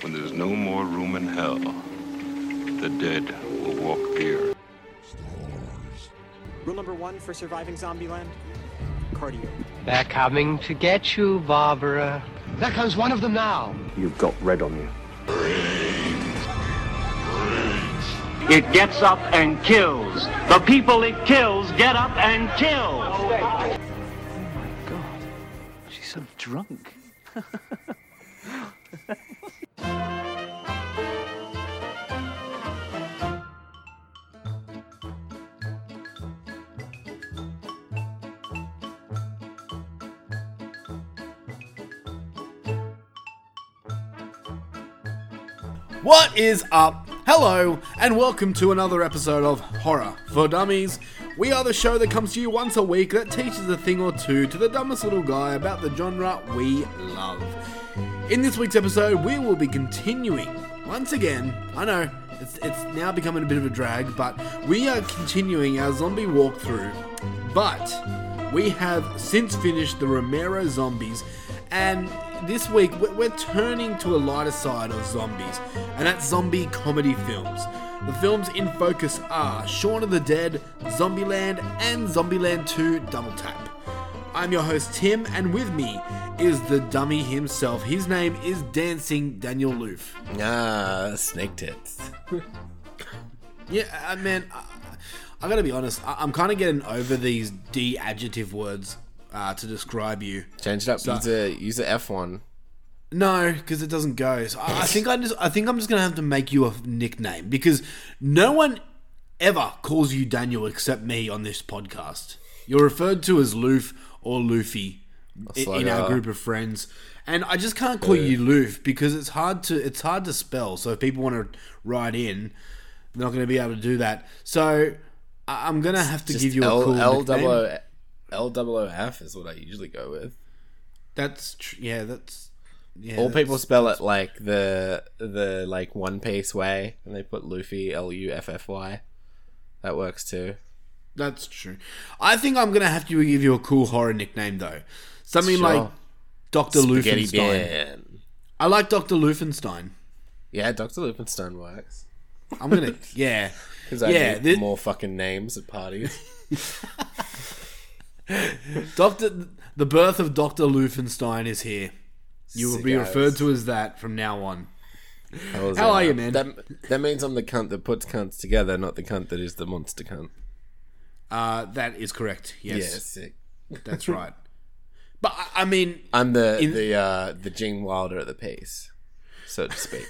When there's no more room in hell, the dead will walk here. Rule number one for surviving Zombieland cardio. They're coming to get you, Barbara. There comes one of them now. You've got red on you. It gets up and kills. The people it kills get up and kill. Oh my god, she's so drunk. What is up? Hello, and welcome to another episode of Horror for Dummies. We are the show that comes to you once a week that teaches a thing or two to the dumbest little guy about the genre we love. In this week's episode, we will be continuing, once again, I know, it's, it's now becoming a bit of a drag, but we are continuing our zombie walkthrough. But we have since finished the Romero zombies, and this week we're we're turning to a lighter side of zombies, and that's zombie comedy films. The films in focus are Shaun of the Dead, Zombieland, and Zombieland 2 Double Tap. I'm your host Tim, and with me is the dummy himself. His name is Dancing Daniel Loof. Ah, snake tits. Yeah, uh, man, I, I gotta be honest, I, I'm kind of getting over these de adjective words uh, to describe you. Change it up. So- use a use a F one. No, because it doesn't go. So I, I think I just I think I'm just gonna have to make you a nickname because no one ever calls you Daniel except me on this podcast. You're referred to as Loof or Luffy i- slow in our group of friends, and I just can't call you Loof because it's hard to it's hard to spell. So if people want to write in, they're not going to be able to do that. So I'm gonna have to Just give you a L cool L nickname. L double O F is what I usually go with. That's tr- yeah. That's yeah. All people spell it like the the like One Piece way, and they put Luffy L U F F Y. That works too. That's true. I think I'm gonna have to give you a cool horror nickname though. Something Sure. like Doctor Lufenstein. Ben. I like Doctor Lufenstein. Yeah, Doctor Lupinstone works. I'm gonna yeah. Because I Yeah, need thi- more fucking names at parties. Doctor the birth of Doctor Lufenstein is here. You will be referred to as that from now on. How's How are you, man? That, that means I'm the cunt that puts cunts together, not the cunt that is the monster cunt. Uh, that is correct. Yes, Yeah, that's right. But I- I mean, I'm the In- the uh, the Gene Wilder at the piece, so to speak.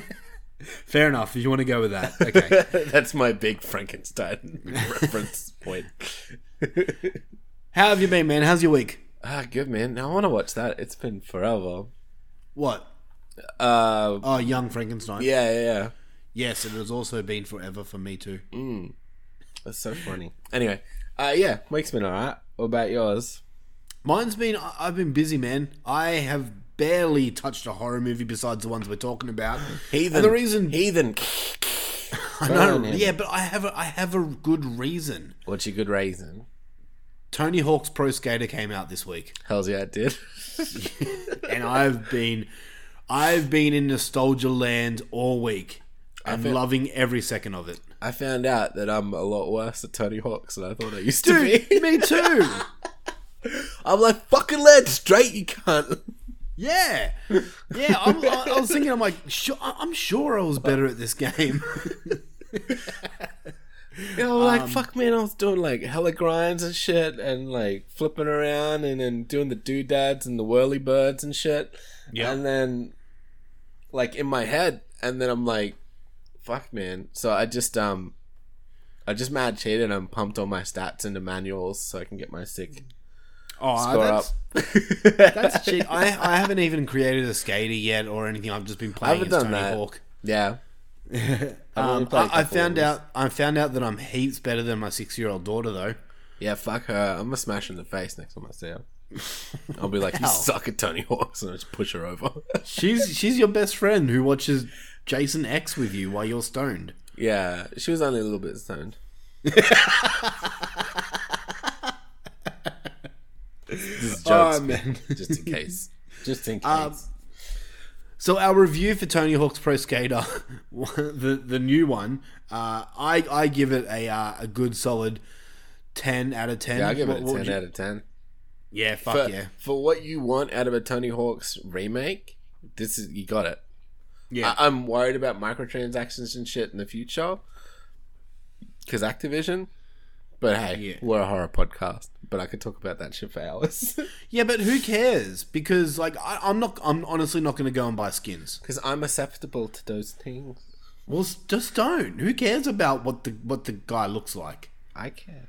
fair enough. If you want to go with that, okay. That's my big Frankenstein reference point. How have you been, man? How's your week? Ah, good man. I want to watch that. It's been forever. What? Uh, Oh, Young Frankenstein. yeah, yeah, yeah. Yes, it has also been forever for me too. That's so funny. Anyway, uh, yeah, week's been alright. What about yours? Mine's been I've been busy, man. I have barely touched a horror movie besides the ones we're talking about. Heathen. And the reason Heathen. I know, yeah, but I have a, I have a good reason. What's your good reason? Tony Hawk's Pro Skater came out this week, Hell's yeah, it did. and I've been I've been in nostalgia land all week. I'm feel- loving every second of it. I found out that I'm a lot worse at Tony Hawk's than I thought I used to be. me too. I'm like fucking led straight, you cunt. Yeah, yeah. I'm, I, I was thinking, I'm like, sure, I'm sure I was better at this game. You know, like Um, fuck, man. I was doing like hella grinds and shit, and like flipping around, and then doing the doodads and the whirly birds and shit. Yeah. And then, like in my head, and then I'm like, fuck, man. So I just um, I just mad cheated and pumped all my stats into manuals so I can get my sick Oh, score that's, up. that's cheap. I, I haven't even created a skater yet or anything. I've just been playing I haven't done Tony that. Hawk. Yeah. Um, I, I found out. I found out that I'm heaps better than my six-year-old daughter, though. Yeah, fuck her. I'm gonna smash her in the face next time I see her. I'll be like, you suck at Tony Hawk's, and I just push her over. She's she's your best friend who watches Jason X with you while you're stoned. yeah, she was only a little bit stoned. this is jokes, Oh, man. just in case. Just in case. Um, So our review for Tony Hawk's Pro Skater, the the new one, uh, I I give it a uh, a good solid ten out of ten. Yeah, I give What- it a ten you- out of ten. Yeah, fuck For, yeah, for what you want out of a Tony Hawk's remake, this is you got it. yeah. I, I'm worried about microtransactions and shit in the future because Activision. But hey, Yeah. we're a horror podcast. But I could talk about that shit for hours yeah, but who cares? Because like I, I'm not, I'm honestly not going to go and buy skins. because I'm acceptable to those things. Well, just don't. Who cares about what the what the guy looks like? I care.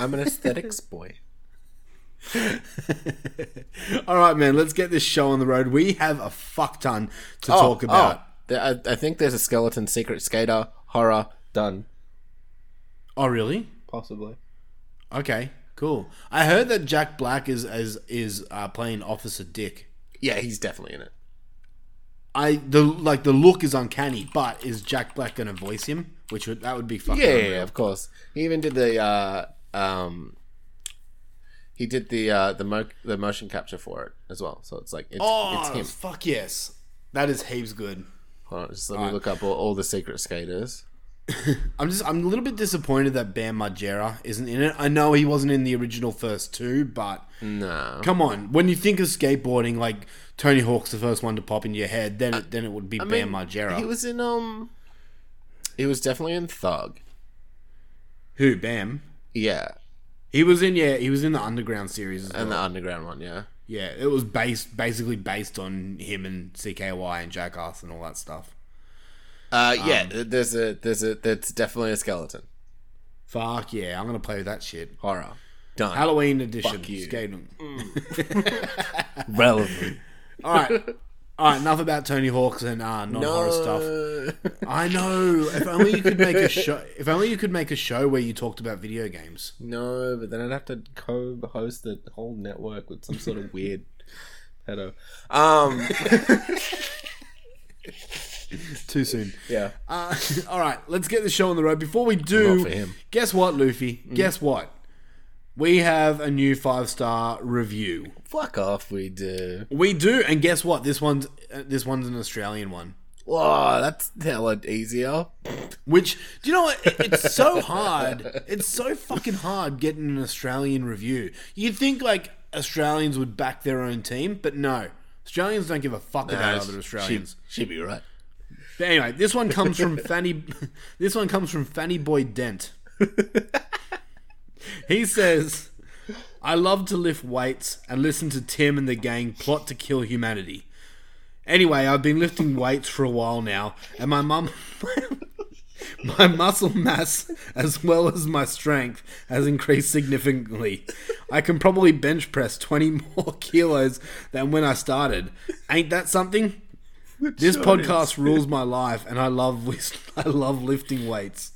I'm an aesthetics boy. All right, man. Let's get this show on the road. We have a fuck ton to oh, talk about. Oh, I, I think there's a skeleton secret skater horror done. oh really? Possibly. Okay, cool. I heard that Jack Black is is is uh, playing Officer Dick. Yeah, he's definitely in it. I the like the look is uncanny, but is Jack Black gonna voice him? Which would that would be fucking Yeah, yeah, unreal. of course. He even did the uh, um, he did the uh, the mo- the motion capture for it as well. So it's like it's, Oh, it's him. fuck yes, that is heaps good. Hold on, just let me look up all, all the secret skaters. I'm just I'm a little bit disappointed that Bam Margera isn't in it. I know he wasn't in the original first two, but No, come on, when you think of skateboarding, like Tony Hawk's the first one to pop into your head, then it, then it would be I Bam mean, Margera. He was in um, he was definitely in Thug. Who Bam? Yeah, He was in yeah, he was in the Underground series as well. and the underground one. Yeah, Yeah, it was based basically based on him and CKY and Jackass and all that stuff. Uh, yeah. Um, there's a there's a there's definitely a skeleton Fuck yeah, I'm gonna play with that shit. horror done. Halloween edition Fuck you. skating. Relevant. All right, all right. Enough about Tony Hawk's and uh, non-horror stuff. I know. If only you could make a show. If only you could make a show where you talked about video games. No, but then I'd have to co-host the whole network with some sort of weird pedo. Um, Too soon. yeah. Uh, all right, let's get the show on the road. Before we do, guess what, Luffy? Guess what? We have a new five star review. Fuck off, we do. We do, and guess what? This one's uh, this one's an Australian one. Whoa, that's hella easier. Which do you know what? It- It's so hard. It's so fucking hard getting an Australian review. You'd think like Australians would back their own team, but no. Australians don't give a fuck about other Australians. She, would be right. But anyway, this one comes from Fanny. This one comes from Fanny Boy Dent. he says, "I love to lift weights and listen to Tim and the gang plot to kill humanity. Anyway, I've been lifting weights for a while now, and my mum." My muscle mass, as well as my strength, has increased significantly. I can probably bench press 20 more kilos than when I started. Ain't that something? This podcast rules my life, and I love I love lifting weights.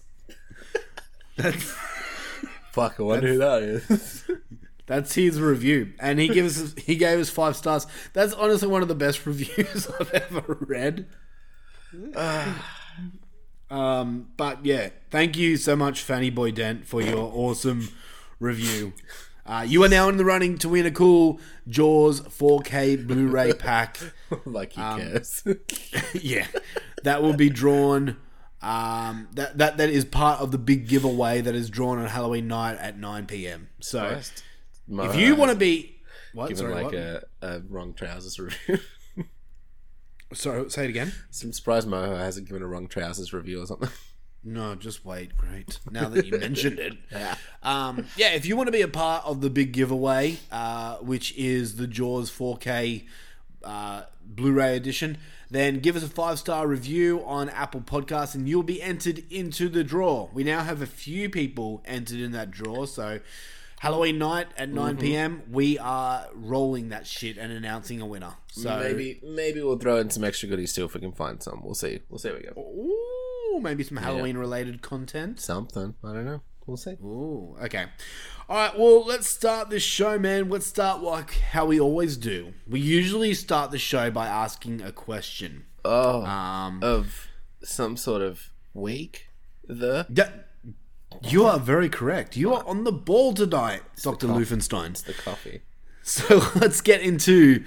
That's Fuck, I wonder who that is. that's his review, and he gives he gave us five stars. That's honestly one of the best reviews I've ever read. um, but yeah, thank you so much, Fanny Boy Dent, for your awesome review. Uh, you are now in the running to win a cool Jaws 4K Blu-ray pack. like he Um, cares. yeah, that will be drawn. Um, that that that is part of the big giveaway that is drawn on Halloween night at 9 p.m. So if you want to be what? given Sorry, like what? a, a wrong trousers review. Sorry, say it again. I'm surprised Moho hasn't given a wrong trousers review or something. No, just wait. Great. Now that you mentioned it. Yeah. Um, yeah, if you want to be a part of the big giveaway, uh, which is the Jaws 4K uh, Blu ray edition, then give us a five star review on Apple Podcasts and you'll be entered into the draw. We now have a few people entered in that draw. So, Halloween night at 9 p.m., we are rolling that shit and announcing a winner. So, maybe maybe we'll throw in some extra goodies too if we can find some. We'll see. We'll see how we go. Ooh, maybe some Halloween related content. Something. I don't know. We'll see. Ooh, okay. All right, well, let's start this show, man. Let's start like how we always do. We usually start the show by asking a question. Oh, Um, of some sort of week. The yeah, you are very correct. You are on the ball tonight, Dr. Lufenstein. the coffee. So let's get into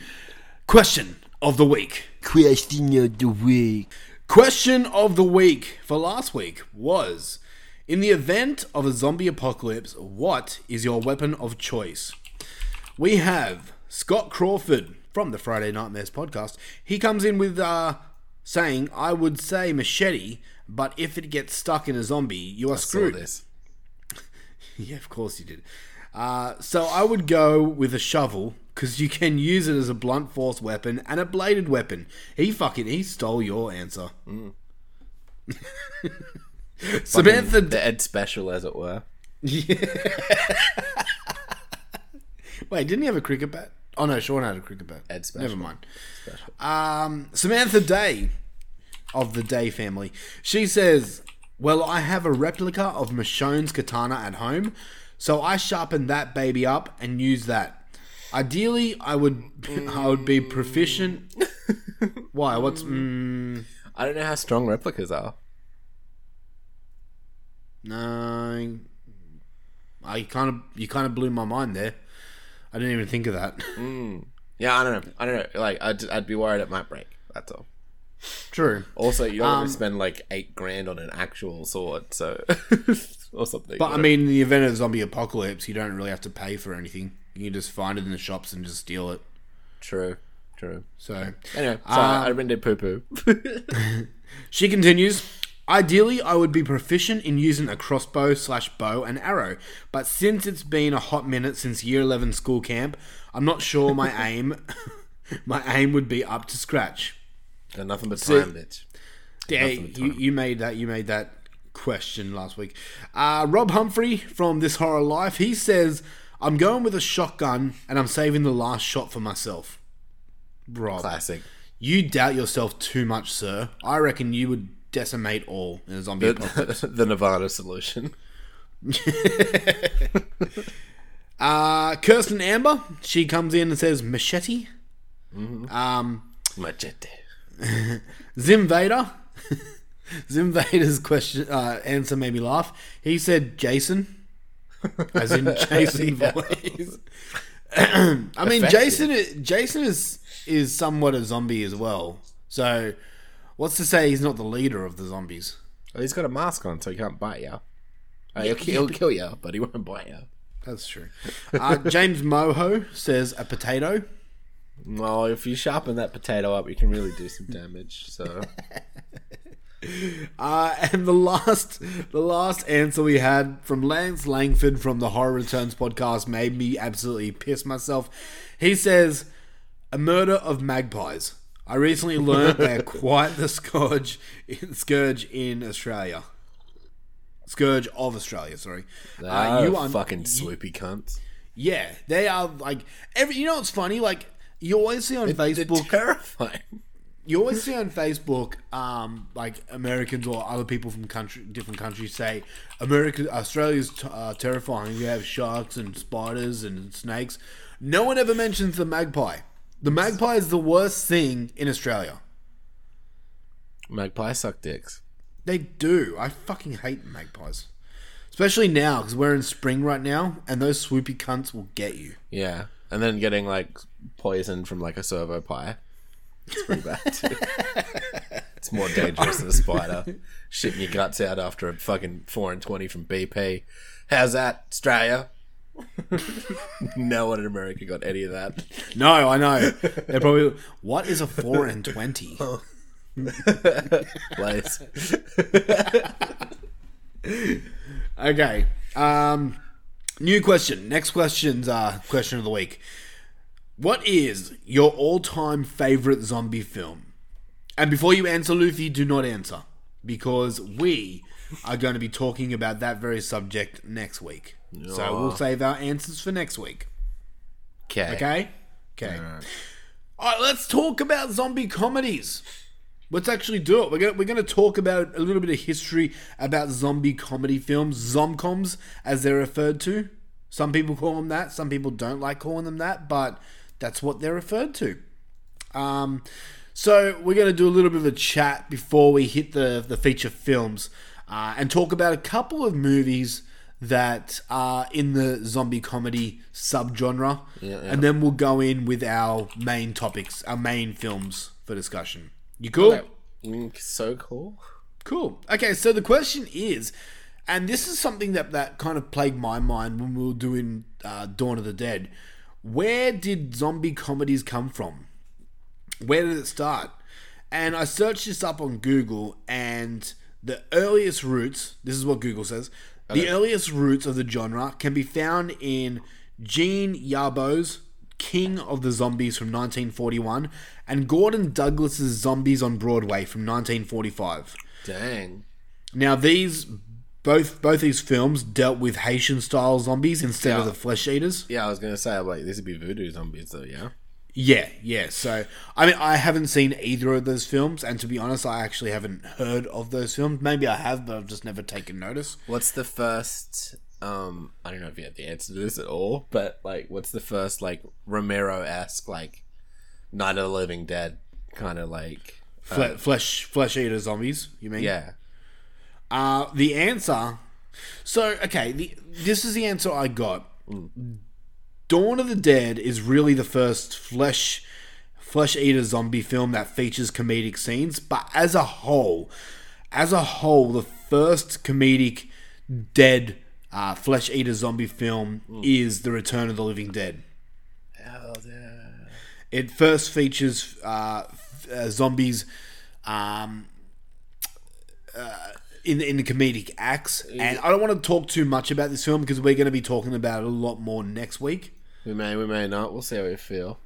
question of the week. question of the week. Question of the week for last week was In the event of a zombie apocalypse, what is your weapon of choice? We have Scott Crawford from the Friday Nightmares podcast. He comes in with uh, saying, I would say machete, but if it gets stuck in a zombie, you are Saw screwed. this. Yeah, of course you did. Uh, so I would go with a shovel because you can use it as a blunt force weapon and a bladed weapon. He fucking he stole your answer. Samantha, the Ed special, as it were. wait, didn't he have a cricket bat? Oh no, Shaun had a cricket bat. Ed special. Never mind. Um, Samantha Day of the Day family. She says, "Well, I have a replica of Michonne's katana at home, so I sharpen that baby up and use that. Ideally, I would I would be proficient. Why? What's mm, I don't know how strong replicas are. no? I kind of you kind of blew my mind there. I didn't even think of that. Yeah, I don't know. I don't know. Like, I'd, I'd be worried it might break. That's all. True. Also, you don't Um, want to spend like eight grand on an actual sword, so or something. But I mean, in the event of zombie apocalypse, you don't really have to pay for anything. You can just find it in the shops and just steal it. true, true. So Anyway, so Um, I did poo poo. she continues. Ideally, I would be proficient in using a crossbow slash bow and arrow, but since it's been a hot minute since year eleven school camp, I'm not sure my aim, my aim would be up to scratch. Got nothing but time, bitch. Yeah, you, you made that. You made that question last week. Uh, Rob Humphrey from This Horror Life. He says, "I'm going with a shotgun, and I'm saving the last shot for myself." Rob, Classic. you doubt yourself too much, sir. I reckon you would decimate all in a zombie apocalypse. The, the Nevada solution. Uh, Kirsten Amber, she comes in and says machete. Mm-hmm. Um, Machete. Zim Vader. Zim Vader's question uh, answer made me laugh. He said Jason, as in Jason voice. I mean. Jason. Jason is is somewhat a zombie as well. So, what's to say he's not the leader of the zombies? Well, he's got a mask on, so he can't bite you. Uh, he'll, he'll kill you, but he won't bite you. That's true. Uh, James Moho says a potato. Well, if you sharpen that potato up, you can really do some damage. So Uh, and the last, the last answer we had from Lance Langford from the Horror Returns podcast made me absolutely piss myself. He says, "A murder of magpies." I recently learned they're quite the scourge, scourge in Australia. Scourge of Australia, sorry. they Uh, are you un- fucking swoopy cunts. Yeah, they are like every. You know what's funny? Like you always see on They're Facebook. terrifying. you always see on Facebook, um, like Americans or other people from country, different countries say, "America, Australia's t- uh, terrifying. You have sharks and spiders and snakes." No one ever mentions the magpie. The magpie is the worst thing in Australia. Magpie suck dicks. They do. I fucking hate magpies, especially now because we're in spring right now, and those swoopy cunts will get you. Yeah, and then getting like poisoned from like a servo pie. It's pretty bad. Too. it's more dangerous than a spider. Shitting your guts out after a fucking four and twenty from BP. How's that, Australia? no one in America got any of that. No, I know. They're probably. What is a four and twenty? Place. Okay. Um, new question. Next question's uh, question of the week. What is your all-time favorite zombie film? And before you answer, Luffy, do not answer because we are going to be talking about that very subject next week. So we'll ah. save our answers for next week. Okay. Okay. Okay. All right. Let's talk about zombie comedies. Let's actually do it. We're gonna we're gonna talk about a little bit of history about zombie comedy films, zomcoms as they're referred to. Some people call them that. Some people don't like calling them that, but that's what they're referred to. Um, so we're going to do a little bit of a chat before we hit the the feature films uh, and talk about a couple of movies that are in the zombie comedy subgenre, Yeah, yeah. and then we'll go in with our main topics, our main films for discussion. You cool? Mm, So cool. Cool. Okay, so the question is, and this is something that that kind of plagued my mind when we were doing uh, Dawn of the Dead. Where did zombie comedies come from? Where did it start? And I searched this up on Google, and the earliest roots. This is what Google says. The earliest roots of the genre can be found in Jean Yarbrough's King of the Zombies from 1941 and Gordon Douglas's Zombies on Broadway from 1945. Dang. Now these both both these films dealt with Haitian style zombies instead of the flesh eaters. Yeah, I was gonna say like this would be voodoo zombies though. Yeah. Yeah, yeah. So I mean I haven't seen either of those films and to be honest I actually haven't heard of those films. Maybe I have but I've just never taken notice. What's the first? Um, I don't know if you have the answer to this at all, but like, what's the first like Romero esque like Night of the Living Dead kind of like? Fle- flesh flesh eater zombies, you mean? Yeah. Uh, the answer. So okay, the, this is the answer I got. Dawn of the Dead is really the first flesh flesh eater zombie film that features comedic scenes, but as a whole, as a whole, the first comedic dead uh, flesh eater zombie film is The Return of the Living Dead. Yeah. It first features uh, uh, zombies um, in in the comedic acts, and I don't want to talk too much about this film because we're going to be talking about it a lot more next week. We may, we may not. We'll see how we feel.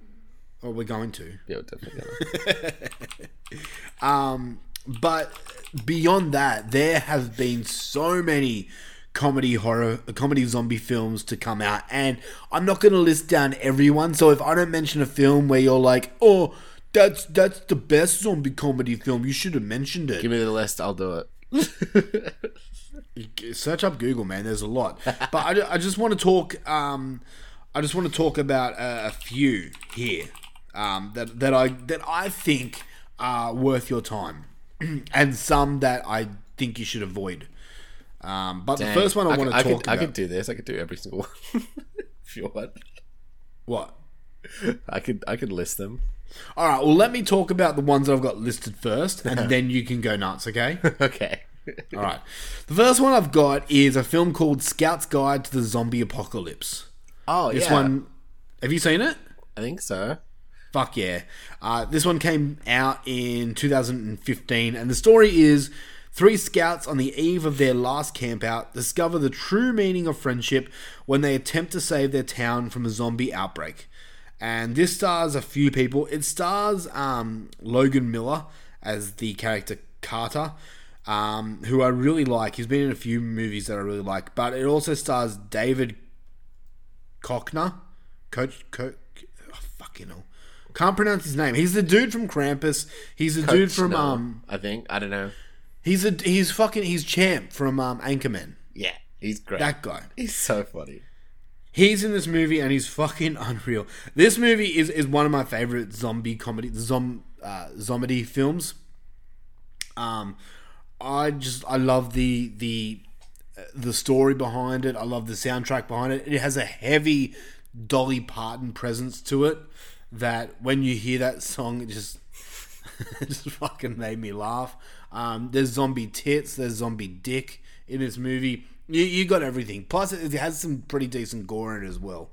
Or we're going to. Yeah, we're definitely gonna. Um, but beyond that, there have been so many comedy horror, comedy zombie films to come out, and I'm not going to list down everyone. So if I don't mention a film where you're like, oh. That's that's the best zombie comedy film. You should have mentioned it. Give me the list. I'll do it. search up Google, man. There's a lot, but I, I just want to talk. Um, I just want to talk about a, a few here um, that that I that I think are worth your time, and some that I think you should avoid. Um, but the first one I, could- want to talk could, I could do this. I could do every single one. if you want, what? I could. I could list them. All right. Well, let me talk about the ones that I've got listed first, and then you can go nuts. Okay. Okay. All right. The first one I've got is a film called Scout's Guide to the Zombie Apocalypse. Oh, This yeah. one, have you seen it? I think so. Fuck yeah. Uh, this one came out in 2015, and the story is three scouts on the eve of their last campout discover the true meaning of friendship when they attempt to save their town from a zombie outbreak. And this stars a few people. It stars um, Logan Miller as the character Carter, um, who I really like. He's been in a few movies that I really like, but it also stars David Koechner. Coach, Co oh, fucking hell. Can't pronounce his name. He's the dude from Krampus. He's the dude from um. I think I don't know. He's a he's fucking he's champ from um Anchorman. Yeah, he's great. That guy. he's so funny. He's in this movie and he's fucking unreal. This movie is, is one of my favorite zombie comedy zom uh, zombie films. Um, I just I love the the uh, the story behind it. I love the soundtrack behind it. It has a heavy Dolly Parton presence to it. That when you hear that song, it just it just fucking made me laugh. Um, there's zombie tits, there's zombie dick in this movie. You, you got everything. Plus, it has some pretty decent gore in it as well.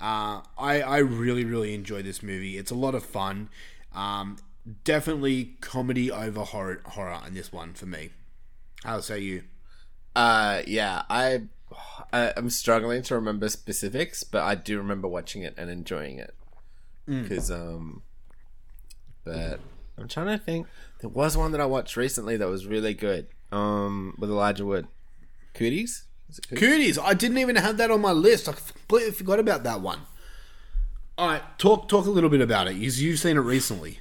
Uh, I I really really enjoy this movie. It's a lot of fun. Um, definitely comedy over horror horror in this one for me. How say you? Uh, yeah, I, I I'm struggling to remember specifics, but I do remember watching it and enjoying it. Because um, but I'm trying to think. There was one that I watched recently that was really good. Um, with Elijah Wood, Cooties. Cooties? Cooties. I didn't even have that on my list. I completely forgot about that one. All right, talk talk a little bit about it. You, you've seen it recently.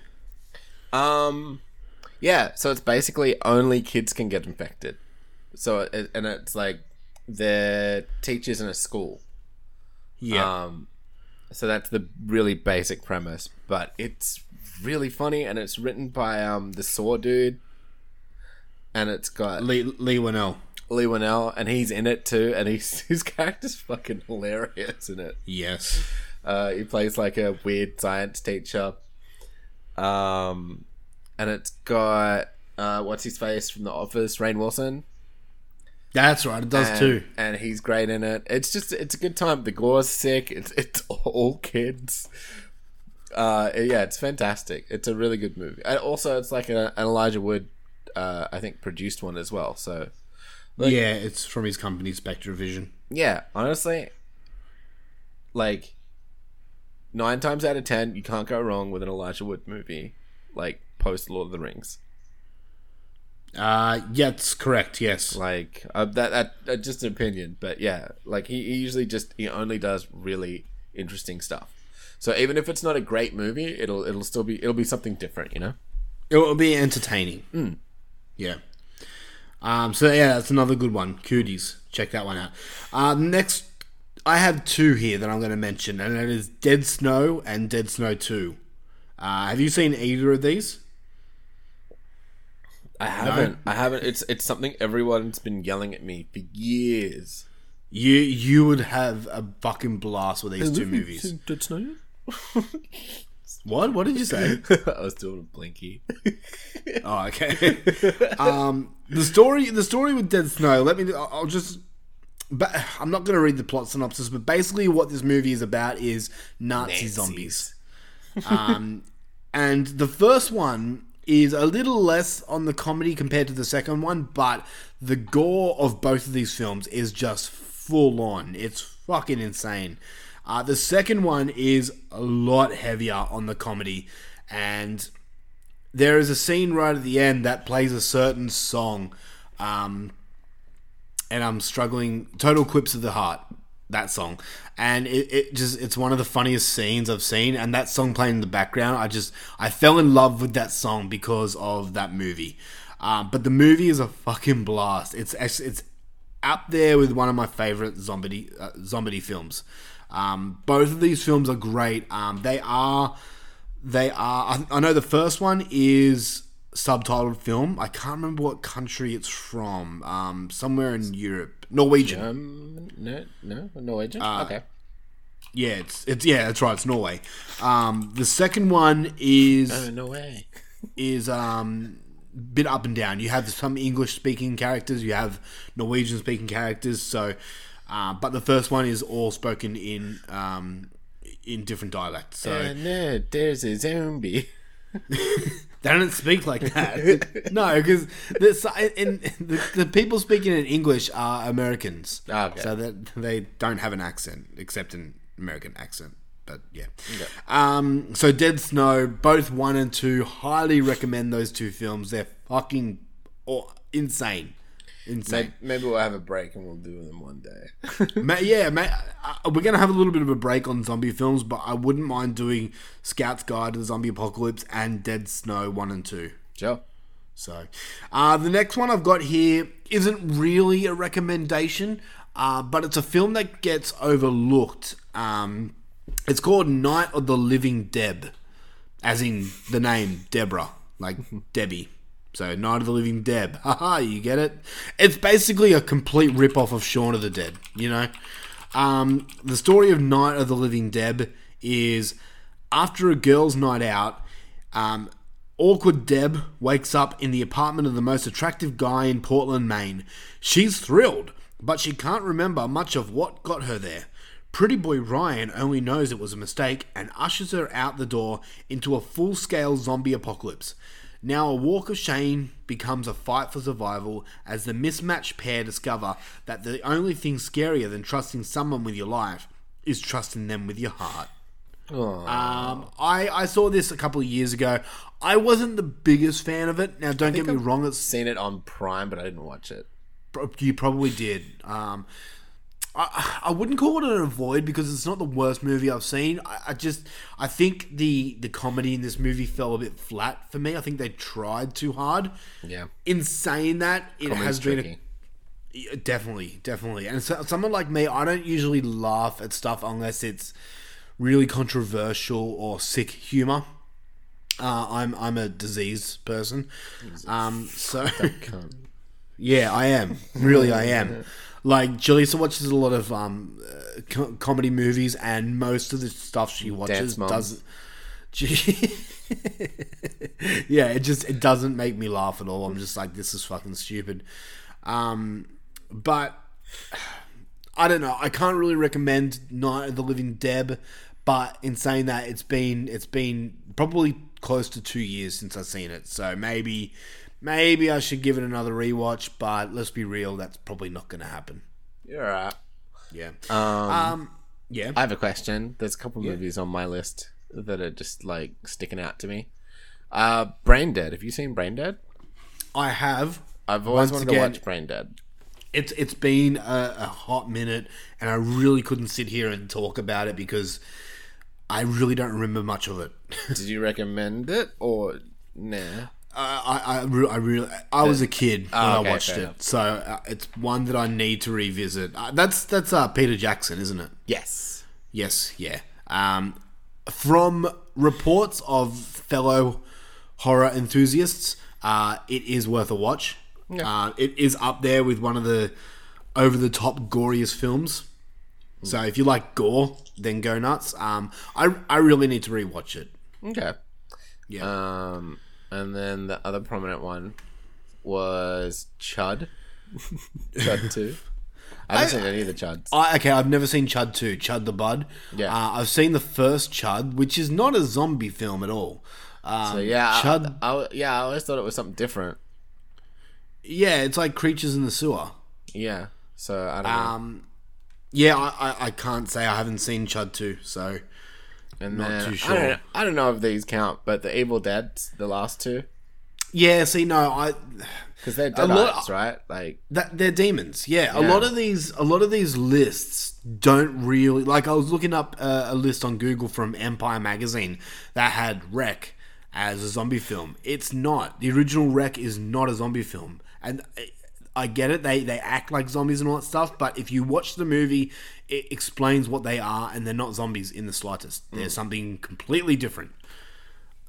Um, yeah. So it's basically only kids can get infected. So it, and it's like they're teachers in a school. Yeah. Um, so that's the really basic premise, but it's really funny and it's written by um the Saw dude, and it's got Leigh Leigh Whannell. Leigh Whannell, and he's in it too, and he's his character's fucking hilarious in it. Yes. Uh, he plays like a weird science teacher. Um, and it's got uh, what's his face from The Office, Rainn Wilson. That's right, it does and, too. and he's great in it. It's just it's a good time. The gore's sick. It's it's all kids. Uh, yeah, it's fantastic. It's a really good movie. And also, it's like a, an Elijah Wood, uh, I think, produced one as well. So Like- yeah, it's from his company Spectre Vision. yeah, honestly, like nine times out of ten, you can't go wrong with an Elijah Wood movie, like post Lord of the Rings. Uh yeah, it's correct, yes. Like uh, that, that, that's just an opinion, but yeah, like he, he usually just he only does really interesting stuff. So even if it's not a great movie, it'll it'll still be it'll be something different, you know. It will be entertaining. Yeah. Um, so yeah, that's another good one. Cooties. Check that one out. Uh, next, I have two here that I'm going to mention, and it is Dead Snow and Dead Snow Two. Uh, have you seen either of these? I haven't. I haven't. It's it's something everyone's been yelling at me for years. You you would have a fucking blast with these two movies. Dead Snow. What? What did you say? I was doing a blinky. Oh, okay. um, the story, the story with Dead Snow. Let me. I'll just. But I'm not going to read the plot synopsis, but basically, what this movie is about is Nazi Nazis. zombies. Um, and the first one is a little less on the comedy compared to the second one, but the gore of both of these films is just full on. It's fucking insane. Uh, the second one is a lot heavier on the comedy, and there is a scene right at the end that plays a certain song, um, and I'm struggling. Total Eclipse of the Heart, that song, and it, it just it's one of the funniest scenes I've seen. And that song playing in the background, I just I fell in love with that song because of that movie. Um, but the movie is a fucking blast. It's it's it's up there with one of my favorite zombie uh, zombie films. Um, both of these films are great. Um, they are they are. I, I know the first one is subtitled film. I can't remember what country it's from. Um, somewhere in Europe, Norwegian. Um, no, no, Norwegian. Uh, okay. Yeah, it's it's yeah, that's right. It's Norway. Um, the second one is Oh no way. is um bit up and down. You have some English speaking characters, you have Norwegian speaking characters. So, uh, but the first one is all spoken in um in different dialects. So Oh no, there's a zombie. they don't speak like that. no, because the, the the people speaking in English are Americans, Ah, okay. so that they don't have an accent except an American accent. But yeah. Um, so Dead Snow, both one and two, highly recommend those two films. They're fucking insane, insane. Maybe, maybe we'll have a break and we'll do them one day. Ma- yeah, ma- uh, we're gonna have a little bit of a break on zombie films, but I wouldn't mind doing Scout's Guide to the Zombie Apocalypse and Dead Snow one and two. Joe. So, uh, the next one I've got here isn't really a recommendation, uh, but it's a film that gets overlooked. Um, it's called Night of the Living Deb, as in the name Deborah, like Debbie. So, Night of the Living Deb. Haha, you get it? It's basically a complete rip-off of Shaun of the Dead, you know? Um, the story of Night of the Living Deb is after a girl's night out, um, awkward Deb wakes up in the apartment of the most attractive guy in Portland, Maine. She's thrilled, but she can't remember much of what got her there. Pretty boy Ryan only knows it was a mistake and ushers her out the door into a full scale zombie apocalypse. Now, a walk of shame becomes a fight for survival as the mismatched pair discover that the only thing scarier than trusting someone with your life is trusting them with your heart. Um, I, I saw this a couple of years ago. I wasn't the biggest fan of it. Now, don't get me wrong, it's Seen it on Prime, but I didn't watch it. You probably did. Um, I, I wouldn't call it an avoid because it's not the worst movie I've seen. I, I just I think the the comedy in this movie fell a bit flat for me. I think they tried too hard. Yeah. In saying that, it Comedy's has been a, definitely, definitely. And so, someone like me, I don't usually laugh at stuff unless it's really controversial or sick humor. Uh, I'm I'm a diseased person, um, so Yeah, I am. Really, I am. Like, Julissa watches a lot of um, uh, co- comedy movies, and most of the stuff she watches doesn't. Yeah, it just it doesn't make me laugh at all. I'm just like, this is fucking stupid. Um, but I don't know. I can't really recommend Night of the Living Deb. But in saying that, it's been it's been probably close to two years since I've seen it. So maybe maybe I should give it another rewatch. But let's be real, that's probably not going to happen. You're alright. Yeah. Um, Um. Yeah. I have a question. There's a couple movies on my list that are just like sticking out to me. Uh, Brain Dead. Have you seen Brain Dead? I have. I've always Once wanted again- to watch Brain Dead. It's it's been a, a hot minute, and I really couldn't sit here and talk about it because I really don't remember much of it. Did you recommend it or nah? I, I, I, re- I really, I was a kid when Oh, okay, I watched fair it, enough. so uh, it's one that I need to revisit. Uh, that's that's uh, Peter Jackson, isn't it? Yes. Yes, yeah. Um, from reports of fellow horror enthusiasts, uh, it is worth a watch. Uh, it is up there with one of the over the top goriest films. So if you like gore, then go nuts. Um, I I really need to rewatch it. Okay. Yeah. Um, and then the other prominent one was Chud. Chud Two. I haven't seen any of the Chuds. I, okay, I've never seen Chud 2, Chud the Bud. Yeah. Uh, I've seen the first Chud, which is not a zombie film at all. Um, so yeah, I- Chud, I, yeah, I always thought it was something different. yeah, it's like Creatures in the Sewer. Yeah. So I don't know. Um, yeah, I, I, I can't say I haven't seen Chud 2, so and not then too I sure. don't, I don't know if these count, but the Evil Dead, the last two, yeah. See, no, I because they're A lot- Deadites, right? Like, that they're demons. Yeah, a Yeah. lot of these, a lot of these lists don't really like. I was looking up uh, a list on Google from Empire magazine that had REC as a zombie film. It's not. The original REC is not a zombie film, and I- get it. They they act like zombies and all that stuff, but if you watch the movie, it explains what they are, and they're not zombies in the slightest. They're something completely different.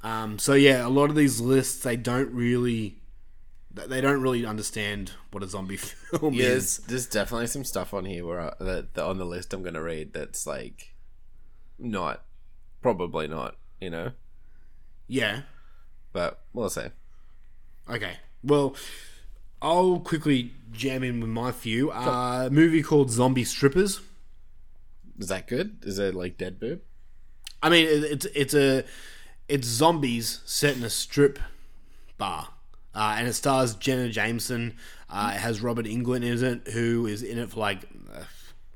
Um, so yeah, a lot of these lists they don't really. They don't really understand what a zombie film yeah, is. there's, there's definitely some stuff on here where I, that, that on the list I'm gonna read that's like not, probably not, you know. Yeah. But we'll see. Okay. Well, I'll quickly jam in with my few. Uh, a movie called Zombie Strippers. Is that good? Is it like dead boob? I mean, it's it's a it's zombies set in a strip bar, uh, and it stars Jenna Jameson. Uh, it has Robert Englund in it, who is in it for like uh,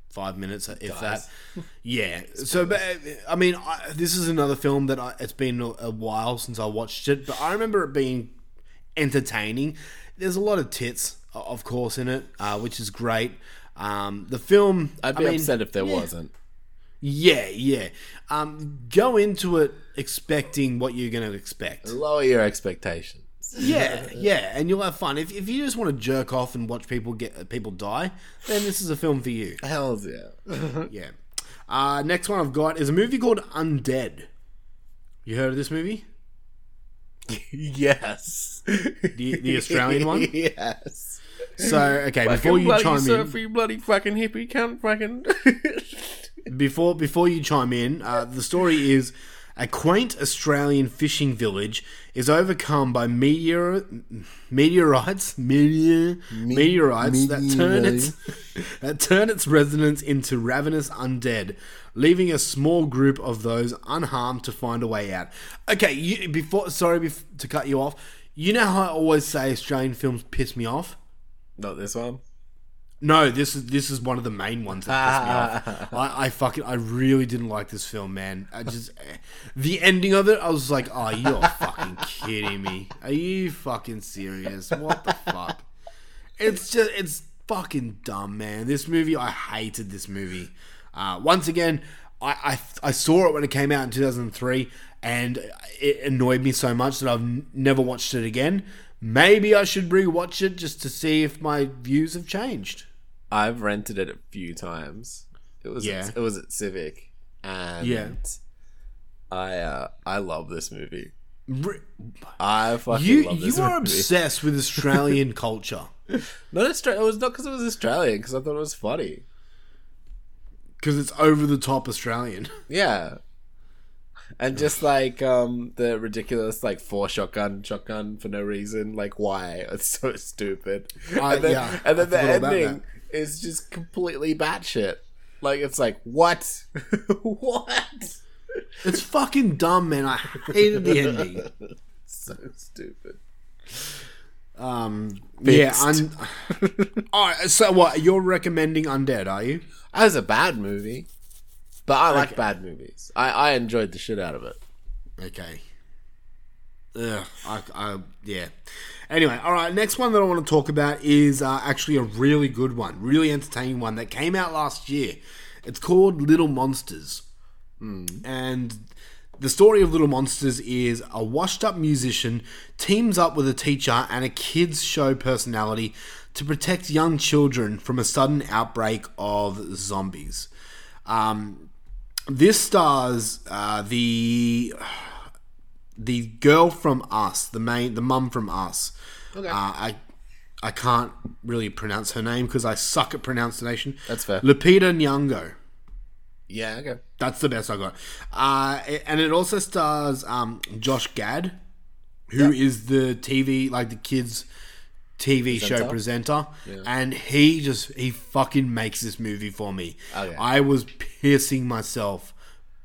five minutes, if that. Yeah. So, but, I mean, I, this is another film that I, it's been a, a while since I watched it, but I remember it being entertaining. There's a lot of tits, of course, in it, uh, which is great. Um, the film, I'd be I mean, upset if there yeah. wasn't. Yeah, yeah. Um, go into it expecting what you're going to expect. Lower your expectations. Yeah, yeah, and you'll have fun. If, if you just want to jerk off and watch people get people die, then this is a film for you. Hell's yeah. Yeah. Uh, next one I've got is a movie called Undead. You heard of this movie? yes. The, the Australian one? yes. So, okay, before you chime in, you bloody fucking hippie cunt, fucking. before before you chime in, uh, the story is a quaint Australian fishing village is overcome by meteor meteorites meteor, meteorites that turn its that turn its residents into ravenous undead, leaving a small group of those unharmed to find a way out. Okay, you, before sorry bef- to cut you off. You know how I always say Australian films piss me off. Not this one. No, this is this is one of the main ones that pissed me off. I, I fucking I really didn't like this film, man. I just the ending of it, I was like, oh, you're fucking kidding me. Are you fucking serious? What the fuck? It's just it's fucking dumb, man. This movie, I hated this movie. Uh, once again, I, I I saw it when it came out in 2003, and it annoyed me so much that I've n- never watched it again. Maybe I should rewatch it just to see if my views have changed. I've rented it a few times. It was Yeah. it was at Civic, and Yeah. I uh, I love this movie. I fucking You love you are movie. obsessed with Australian culture. Not Australia. It was not because it was Australian. Because I thought it was funny. Because it's over the top Australian. Yeah. And just like um the ridiculous like four shotgun shotgun for no reason, like why? It's so stupid. I- and then, yeah, and then the ending is just completely batshit. Like it's like what? what? It's fucking dumb, man. I hated the ending. So stupid. Um, yeah. Fixed. Un- All right. So what? You're recommending Undead? Are you? That was a bad movie, but I like bad movies. I I enjoyed the shit out of it. Okay. Ugh, I, I, yeah. Anyway, all right. Next one that I want to talk about is uh, actually a really good one, really entertaining one that came out last year. It's called Little Monsters, and the story of Little Monsters is a washed-up musician teams up with a teacher and a kids show personality to protect young children from a sudden outbreak of zombies. Um, this stars uh, the the girl from Us, the main, the mum from Us. Okay. Uh, I I can't really pronounce her name because I suck at pronunciation. That's fair. Lupita Nyong'o. Yeah. Okay. That's the best I got. Uh, and it also stars um, Josh Gad, who is the TV like the kids TV show presenter, and he just he fucking makes this movie for me. Okay. I was pissing myself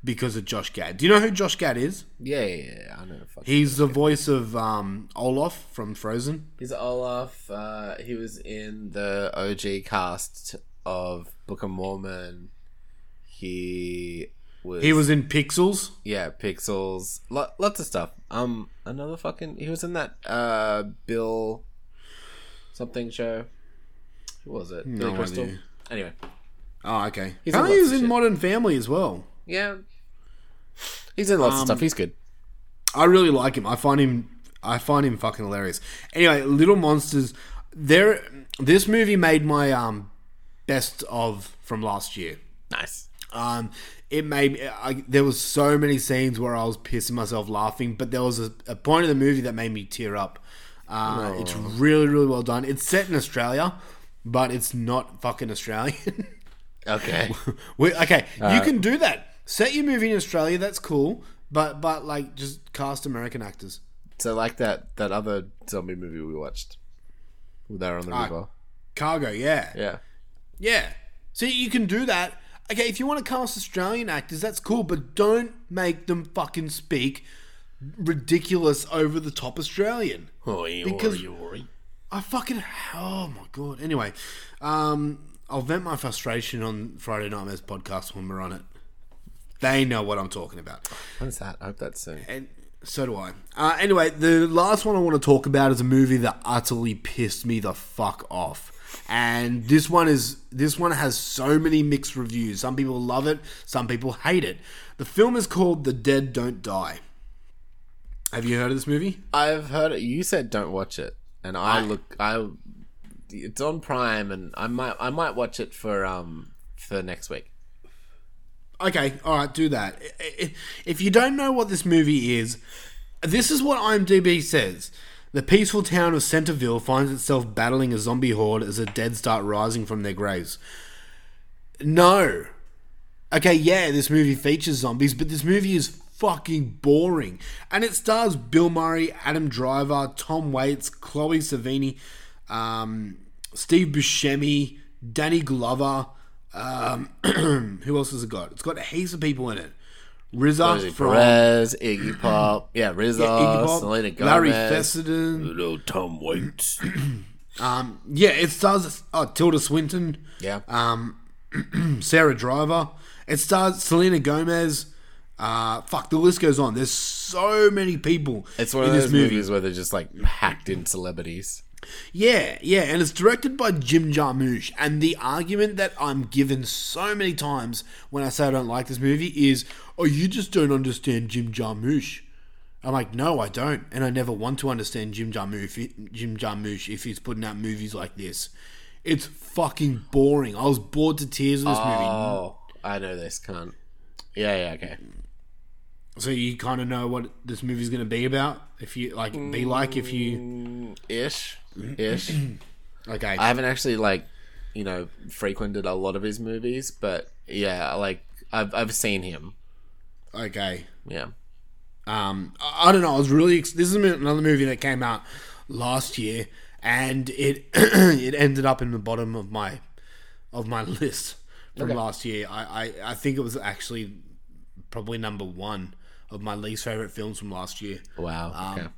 because of Josh Gad. Do you know who Josh Gad is? Yeah. Yeah. yeah. I know. Fuck. He's the voice of um, Olaf from Frozen. He's Olaf. Uh, he was in the OG cast of Book of Mormon. He was. He was in Pixels. Yeah, Pixels. Lo- lots of stuff. Um, another fucking. He was in that uh Bill something show. Who was it? No Billy Crystal. Anyway, Oh, okay. He's He's in he was in shit. Modern Family as well. Yeah. He's in lots of stuff. He's good. I really like him. I find him. I find him fucking hilarious. Anyway, Little Monsters. There, this movie made my um best of from last year. Nice. Um, it made I, there was so many scenes where I was pissing myself laughing, but there was a, a point in the movie that made me tear up. Uh, It's really, really well done. It's set in Australia, but it's not fucking Australian. Okay. We- okay, you can do that. Set your movie in Australia. That's cool, but but like just cast American actors. so like that that other zombie movie we watched. There on the river. Cargo, yeah. Yeah. Yeah. See, you can do that. Okay, if you want to cast Australian actors, that's cool, but don't make them fucking speak ridiculous over the top Australian. Because- I fucking oh my god. Anyway, um, I'll vent my frustration on Friday Nightmares podcast when we're on it. They know what I'm talking about, What is that? I hope that's soon. and so do I. Uh, anyway, the last one I want to talk about is a movie that utterly pissed me the fuck off. And this one is this one has so many mixed reviews. Some people love it, some people hate it. The film is called The Dead Don't Die. Have you heard of this movie? I've heard it. You said don't watch it, and I look. I. It's on Prime, and I might. I might watch it for um for next week. Okay, all right, do that. If you don't know what this movie is, this is what IMDb says. The peaceful town of Centerville finds itself battling a zombie horde as the dead start rising from their graves. No. Okay, yeah, this movie features zombies, but this movie is fucking boring. And it stars Bill Murray, Adam Driver, Tom Waits, Chloe Sevigny, um, Steve Buscemi, Danny Glover. Um, who else has it got? It's got a heaps of people in it. RZA from Perez, Iggy Pop, yeah, RZA, Yeah, Iggy Pop, Selena Gomez, Larry Fessenden. Little Tom Waits. Um, yeah, it stars oh, Tilda Swinton, yeah, um, Sara Driver. It stars Selena Gomez. Uh, fuck, the list goes on. There's so many people it's one of those this movie. movies where they're just like hacked in celebrities. Yeah, yeah, and it's directed by Jim Jarmusch. And the argument that I'm given so many times when I say I don't like this movie is, "Oh, you just don't understand Jim Jarmusch." I'm like, no, I don't, and I never want to understand Jim Jarmusch. Jim Jarmusch, if he's putting out movies like this, it's fucking boring. I was bored to tears with this movie. Oh, I know this cunt. Yeah, yeah, okay. So you kind of know what this movie's going to be about. If you like, be like if you Ish, ish. Okay. I haven't actually like, you know, frequented a lot of his movies, but yeah, like I've I've seen him. okay. Yeah. Um, I I don't know. I was really. ex- This is another movie that came out last year, and it it ended up in the bottom of my of my list from last year. I, I I think it was actually probably number one of my least favorite films from last year. Wow. Um, okay.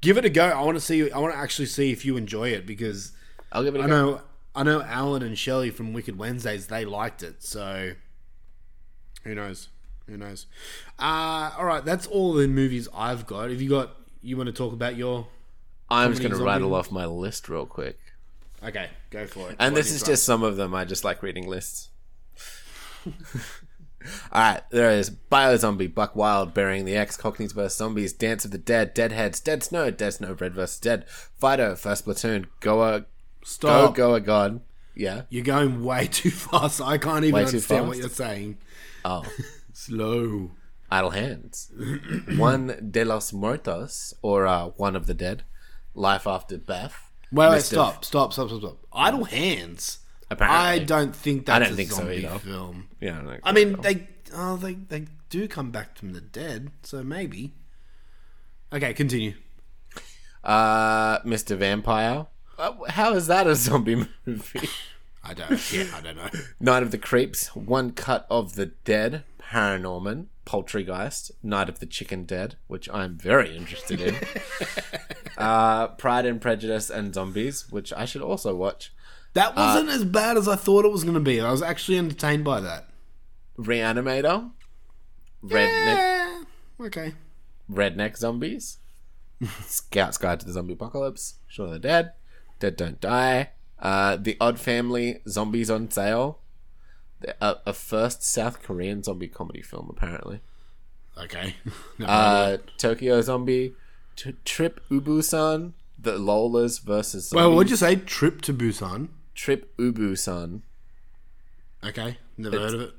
Give it a go. I want to see. I want to actually see if you enjoy it because I'll give it a I go. know I know Alan and Shelley from Wicked Wednesdays they liked it. So who knows? Who knows? Uh, all right, that's all the movies I've got. Have you got? You want to talk about your? I'm just gonna rattle off my list real quick. Okay, go for it. And What this is just some of them. I just like reading lists. Alright, there is Biozombie, Buck Wild, Burying the Ex, Cockneys vs. Zombies, Dance of the Dead, Deadheads, Dead Snow, Dead Snow, Red vs. Dead, Fido, First Platoon, Goa, Go, stop. Goa God. Yeah. You're going way too fast. I can't even Way understand what you're saying. Oh. Slow. Idle Hands. Juan de los Muertos, or uh, Juan of the Dead, Life After Beth. Wait, wait, stop, stop, stop, stop, stop. Idle Hands. Apparently. I don't think that's I don't a think so zombie either. film. Yeah, I. I mean, they oh they they do come back from the dead, so maybe. Okay, continue. Uh, Mr. Vampire. Uh, how is that a zombie movie? I don't. Yeah, I don't know. Night of the Creeps, One Cut of the Dead, Paranorman, Poltergeist, Night of the Chicken Dead, which I'm very interested in. uh, Pride and Prejudice and Zombies, which I should also watch. That wasn't as bad as I thought it was going to be. I was actually entertained by that. Reanimator, Redneck, Yeah. Okay. Redneck Zombies, Scout's Guide to the Zombie Apocalypse, Shaun of the Dead, Dead Don't Die, uh, The Odd Family, Zombies on Sale, a, a first South Korean zombie comedy film, apparently. Okay. Uh, Tokyo Zombie, T- Trip Ubu-san, The Lolas versus Zombies. well, what'd you say? Trip to Busan. Trip Ubu-san, Okay. Never heard of it.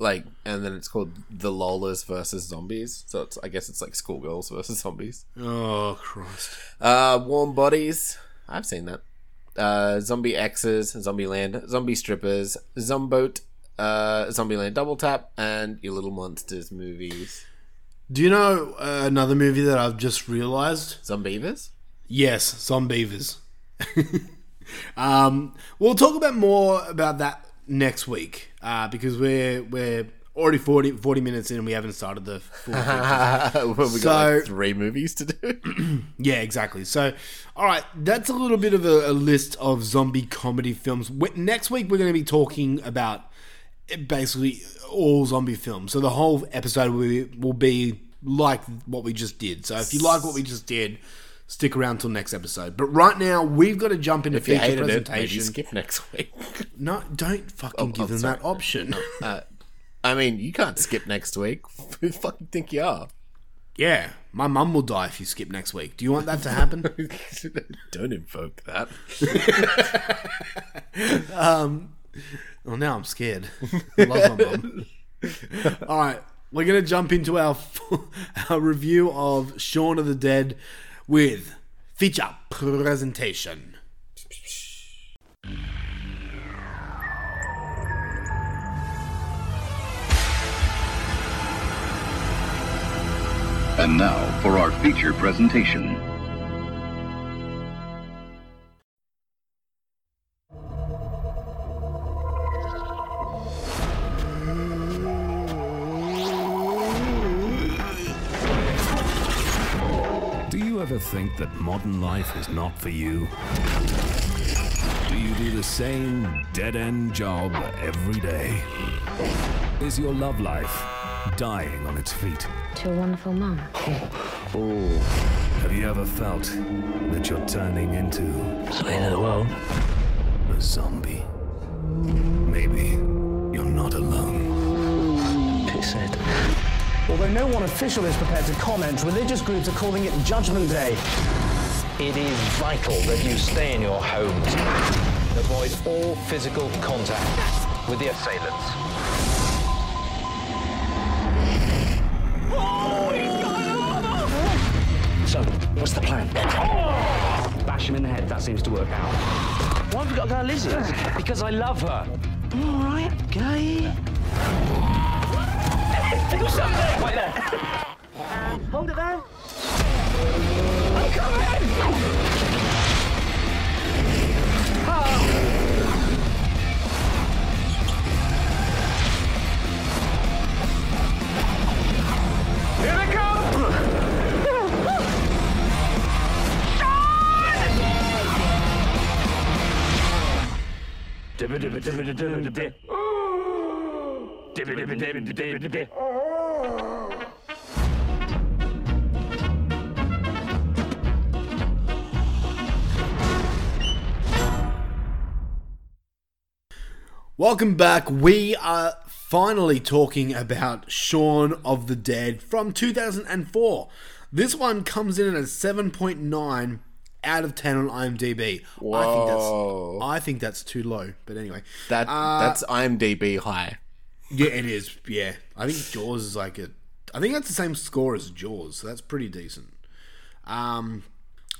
like, and then it's called The Lolas versus Zombies. So it's, I guess it's like schoolgirls versus zombies. Oh Christ. Uh, Warm Bodies, I've seen that. Uh, Zombie X's, Zombieland, Zombie Strippers, Zomboat, uh, Zombieland Double Tap, and Your Little Monsters movies. Do you know uh, another movie that I've just realised? Zombeavers? Yes, Zombeavers. um, we'll talk about more about that next week uh, because we're we're already 40, 40 minutes in and we haven't started the full well, we got So- like three movies to do. Yeah, exactly. So, all right, that's a little bit of a, a list of zombie comedy films. Wh- Next week, we're going to be talking about eh, basically all zombie films. So the whole episode will be, will be like what we just did. So if you like what we just did, stick around till next episode. But right now, we've got to jump into if feature hated it, presentation. skip next week. No, don't fucking Oh, give oh, them sorry. that option. Uh, I mean, you can't skip next week. Who the fuck think you are? yeah, my mum will die if you skip next week. Do you want that to happen? Don't invoke that. Well, now I'm scared. I love my mum. All right, we're gonna jump into our our review of Shaun of the Dead with feature presentation. And now for our feature presentation. Ever think that modern life is not for you? Do you do the same dead end job every day? Is your love life dying on its feet? To a wonderful mum. Have you ever felt that you're turning into the end of the world. a zombie? Maybe you're not alone. Pisshead. Although no one official is prepared to comment, religious groups are calling it Judgment Day. It is vital that you stay in your homes. Avoid all physical contact with the assailants. So, what's the plan? Bash him in the head, that seems to work out. Why have we got to go to Lizzie's? Because I love her. All right, gay. Do something! Wait there. Hold it there. I'm coming! Here they come! Welcome back. We are finally talking about Shaun of the Dead from 2004. This one comes in at a 7.9 out of 10 on IMDb. I think Whoa. that's I think that's too low, but anyway. That Uh, that's IMDb high. Yeah, it is. Yeah. I think Jaws is like a I think that's the same score as Jaws, so that's pretty decent. Um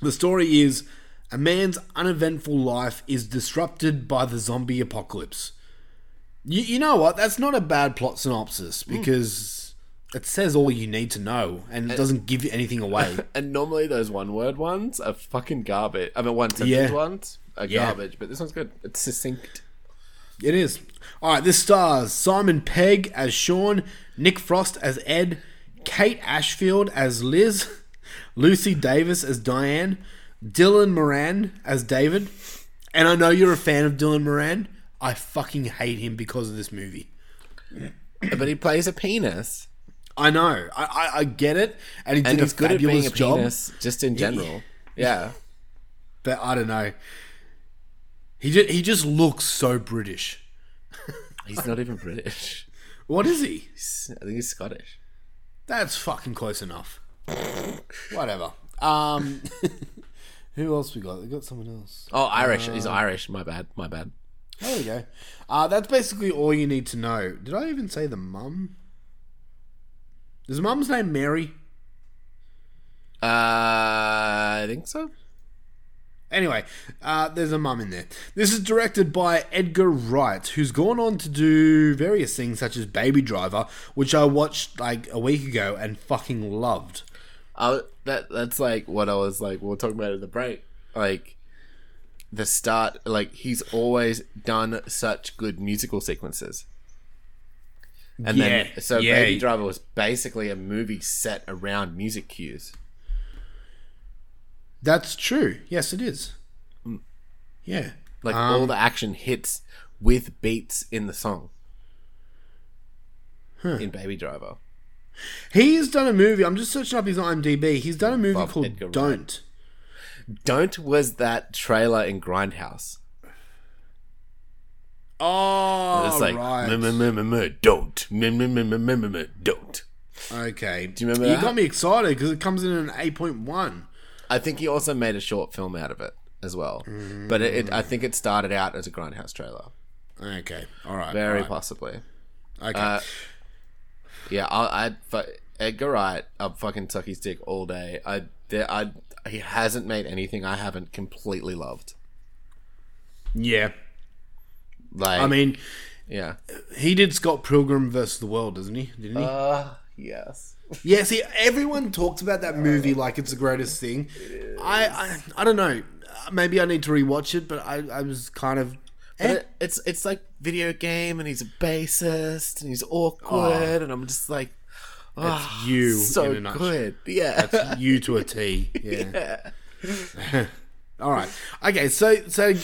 the story is a man's uneventful life is disrupted by the zombie apocalypse. You, you know what? That's not a bad plot synopsis because it says all you need to know and it doesn't give you anything away. And normally those one word ones are fucking garbage. I mean, one sentence Yeah. ones are Yeah. garbage, but this one's good. It's succinct. It is. All right, this stars Simon Pegg as Shaun, Nick Frost as Ed, Kate Ashfield as Liz, Lucy Davis as Diane, Dylan Moran as David. And I know you're a fan of Dylan Moran. I fucking hate him because of this movie. But he plays a penis. I know. I, I, I get it. And he did And a he's good at being a job. penis, just in general. Yeah. But I don't know. He just, he just looks so British. He's not even British. What is he? He's- I think he's Scottish. That's fucking close enough. Whatever. Um, who else we got? We got someone else. Oh, Irish. He's Uh, Irish. My bad. My bad. There we go. Uh, that's basically all you need to know. Did I even say the mum? Is mum's name Mary? Uh, I think so. Anyway, uh, there's a mum in there. This is directed by Edgar Wright, who's gone on to do various things such as Baby Driver, which I watched like a week ago and fucking loved. I, that that's like what I was like. We were talking about it in the break. Like the start. Like he's always done such good musical sequences. And then so yeah. Baby Driver was basically a movie set around music cues. That's true. Yes, it is. Yeah. Like Um, all the action hits with beats in the song. Huh. In Baby Driver. He's done a movie. I'm just searching up his IMDb. He's done a movie Love called Edgar Don't. Don't was that trailer in Grindhouse. Oh, it's like right. "Meh, meh, meh, meh, meh, don't don't. Okay. Do you remember You got me excited because it comes in an 8.1. I think he also made a short film out of it as well. But it, it, I think it started out as a Grindhouse trailer. Okay. All right. Very all right. possibly. Okay. Uh, yeah, I, fu- Edgar Wright. I'd fucking suck his dick all day. I, there, I, he hasn't made anything I haven't completely loved. yeah. Like, I mean, yeah. he did Scott Pilgrim versus the World, doesn't he? Didn't he? Uh, yes. Yeah, see, everyone talks about that movie like it's the greatest thing. I, I, I don't know. Maybe I need to rewatch it, but I, I was kind of. But eh. it, it's it's like video game, and he's a bassist, and he's awkward, and I'm just like, That's oh, you so good, yeah. That's you to a T. Yeah. yeah. All right. Okay. So so,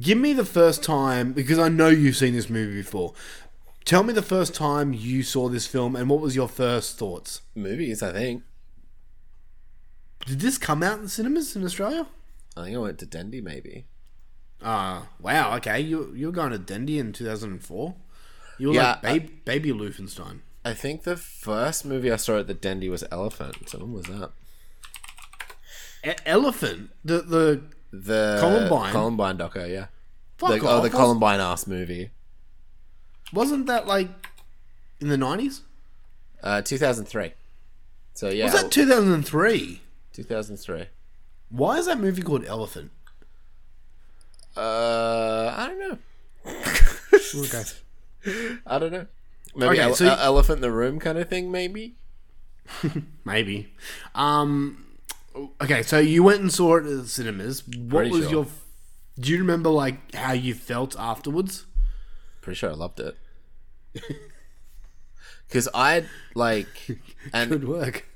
give me the first time because I know you've seen this movie before. Tell me the first time you saw this film and what was your first thoughts? Movies, I think. Did this come out in cinemas in Australia? I think I went to Dendy, maybe. Ah, wow. Okay, you you were going to Dendy in two thousand and four. You were Yeah, like baby, baby Lufenstein. I think the first movie I saw at the Dendy was Elephant. So when was that? E- Elephant. The the The Columbine? Columbine doco, yeah. Fuck the, off. oh, the Columbine ass movie. Wasn't that like in the nineties? Uh, 2003. So yeah, Was that two thousand and three? 2003. Why is that movie called Elephant? Uh, I don't know. Okay. I don't know. Maybe Okay, ele- so you- uh, elephant in the room kind of thing. Maybe. Maybe. Um. Okay, so you went and saw it at the cinemas. What Pretty was sure. your? Do you remember like how you felt afterwards? Pretty sure I loved it. Because I like and Good work.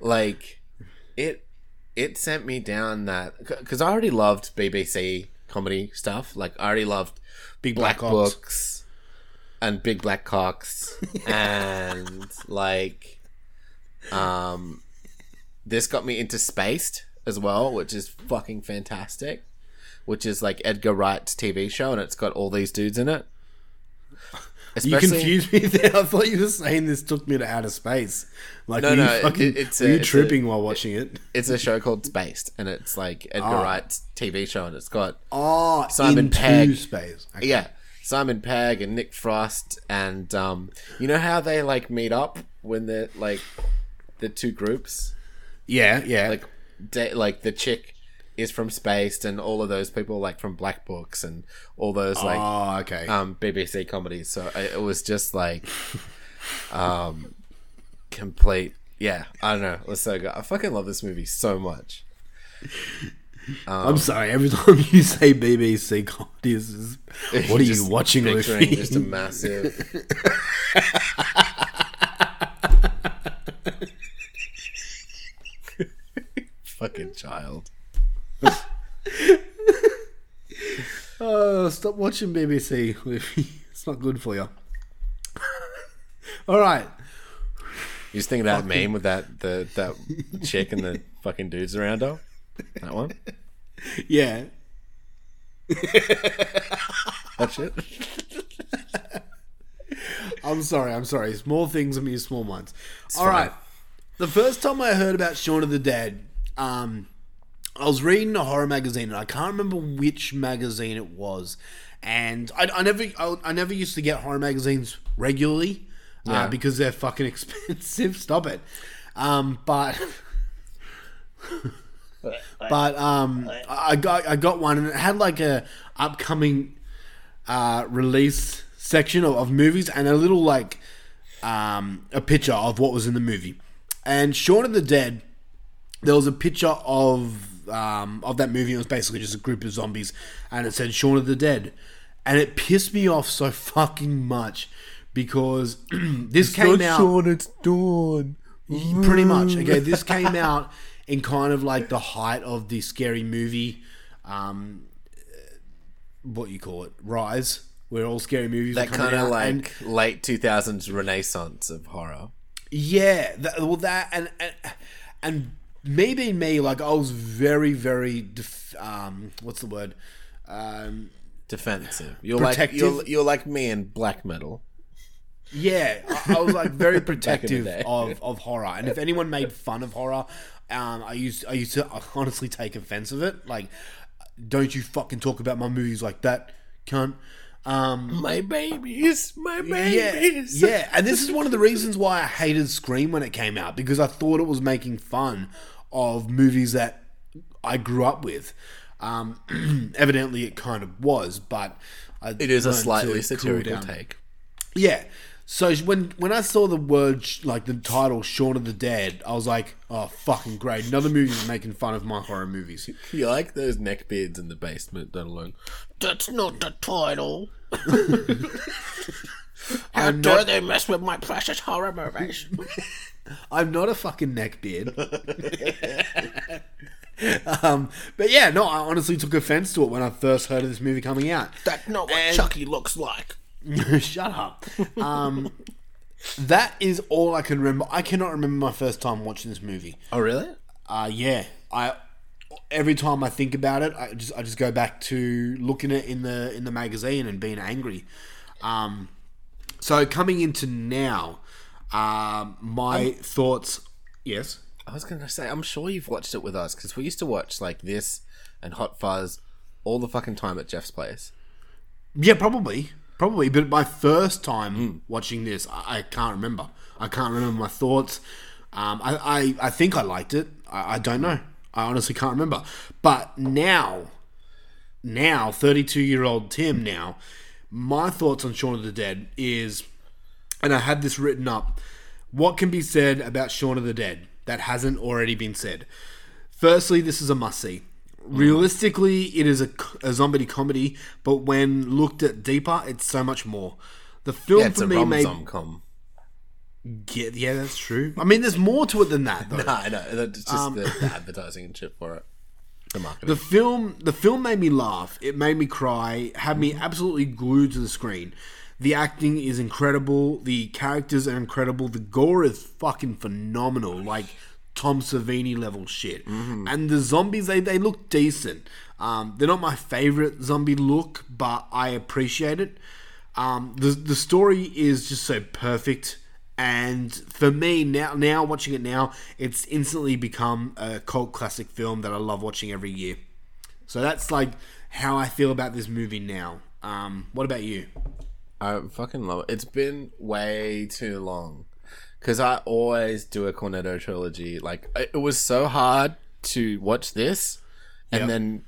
like it it sent me down that because I already loved BBC comedy stuff. Like I already loved Big Black, Black Books and Big Black Cocks and like um this got me into Spaced as well, which is fucking fantastic. Which is like Edgar Wright's TV show, and it's got all these dudes in it. You confused me there. I thought you were saying this took me to outer space. Like, No, were no, you it- fucking, it's were you it's a- tripping while watching it? It's a show called Spaced, and it's like Edgar Ah. Wright's TV show, and it's got Oh, Simon Pegg. space. Okay. Yeah, Simon Pegg and Nick Frost, and um, you know how they like meet up when they're like the two groups, Yeah, yeah. like de- like the chick is from Spaced, and all of those people like from Black Books and all those like oh, okay. um, BBC comedies. So it was just like um, complete. Yeah, I don't know. It was so good. I fucking love this movie so much. I'm sorry. Every time you say BBC comedies, what are you watching? Picturing just a massive. Fucking child. Oh, stop watching BBC. it's not good for you. All right. You just think of that meme with that the that chick and the fucking dudes around her. That one. Yeah. That shit. I'm sorry. I'm sorry. Small things amuse small minds. All fine. right. The first time I heard about Shaun of the Dead, um, I was reading a horror magazine, and I can't remember which magazine it was. And I, I never, I, I never used to get horror magazines regularly Yeah. uh, because they're fucking expensive. Stop it. Um, but but um, I I got I got one, and it had like a upcoming uh, release section of, of movies and a little like um, a picture of what was in the movie. And Shaun of the Dead, there was a picture of um, of that movie. It was basically just a group of zombies, and it said Shaun of the Dead, and it pissed me off so fucking much because this came out Shaun, it's Dawn. pretty much. Okay, this came out in kind of like the height of the scary movie, um, what you call it, rise, where all scary movies That kind of like and- late two thousands renaissance of horror. yeah, that, well, that and and and me being me, like I was very, very, def- um, what's the word? Um, Defensive. You're like you're, you're like me in black metal. Yeah, I, I was like very Back in the protective of, of horror, and if anyone made fun of horror, um, I used I used to honestly take offense of it. Like, don't you fucking talk about my movies like that, cunt. Um, My babies, my babies. yeah, yeah, and this is one of the reasons why I hated Scream when it came out because I thought it was making fun of movies that I grew up with. Um, evidently, it kind of was, but I It is a slightly satirical down. take. Yeah. So when when I saw the word like the title Shaun of the Dead, I was like, oh fucking great! Another movie making fun of my horror movies. You like those neck beards in the basement that alone. That's not the title. How I'm dare not- they mess with my precious horror movies? I'm not a fucking neckbeard. um, but yeah, no, I honestly took offense to it when I first heard of this movie coming out. That's not what And- Chucky looks like. Shut up. Um, that is all I can remember. I cannot remember my first time watching this movie. Oh, really? Uh, yeah, I every time I think about it, I just I just go back to looking at it in the in the magazine and being angry. Um, so coming into now, um, my thoughts. Yes. I was gonna say, I'm sure you've watched it with us because we used to watch like this and Hot Fuzz all the fucking time at Jeff's place. Yeah, probably, probably. But my first time watching this, I, I can't remember. I can't remember my thoughts. Um, I, I I think I liked it. I, I don't know. I honestly can't remember. But now, now, 32 year old Tim now, my thoughts on Shaun of the Dead is, and I had this written up, what can be said about Shaun of the Dead that hasn't already been said? Firstly, this is a must see. Realistically, it is a, a zombie comedy, but when looked at deeper, it's so much more. The film Yeah, for me made com yeah, yeah, that's true. I mean, there's more to it than that, though. No, I know. It's just Um, the, the advertising and shit for it. The marketing. The film, the film made me laugh. It made me cry. Had me absolutely glued to the screen. The acting is incredible. The characters are incredible. The gore is fucking phenomenal. Like Tom Savini level shit. And the zombies, they, they look decent. Um, they're not my favorite zombie look, but I appreciate it. Um, the the story is just so perfect, and for me now now watching it now, it's instantly become a cult classic film that I love watching every year. So that's like how I feel about this movie now. Um, what about you? I fucking love it. It's been way too long because I always do a Cornetto trilogy. Like it was so hard to watch this, and Yep. then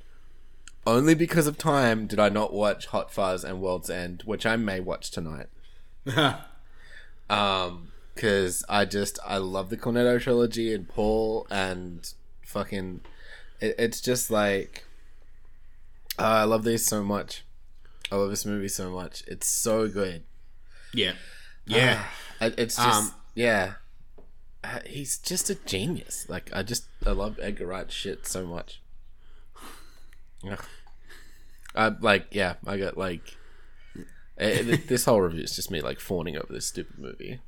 only because of time did I not watch Hot Fuzz and World's End, which I may watch tonight. um, because I just I love the Cornetto trilogy and Paul and fucking, it, it's just like uh, I love these so much. I love this movie so much. It's so good. Yeah, yeah. Ah, it- it's just Um, yeah. Uh, He's just a genius. Like I just I love Edgar Wright shit so much. Ugh. I like yeah. I got like eh, this whole review is just me like fawning over this stupid movie.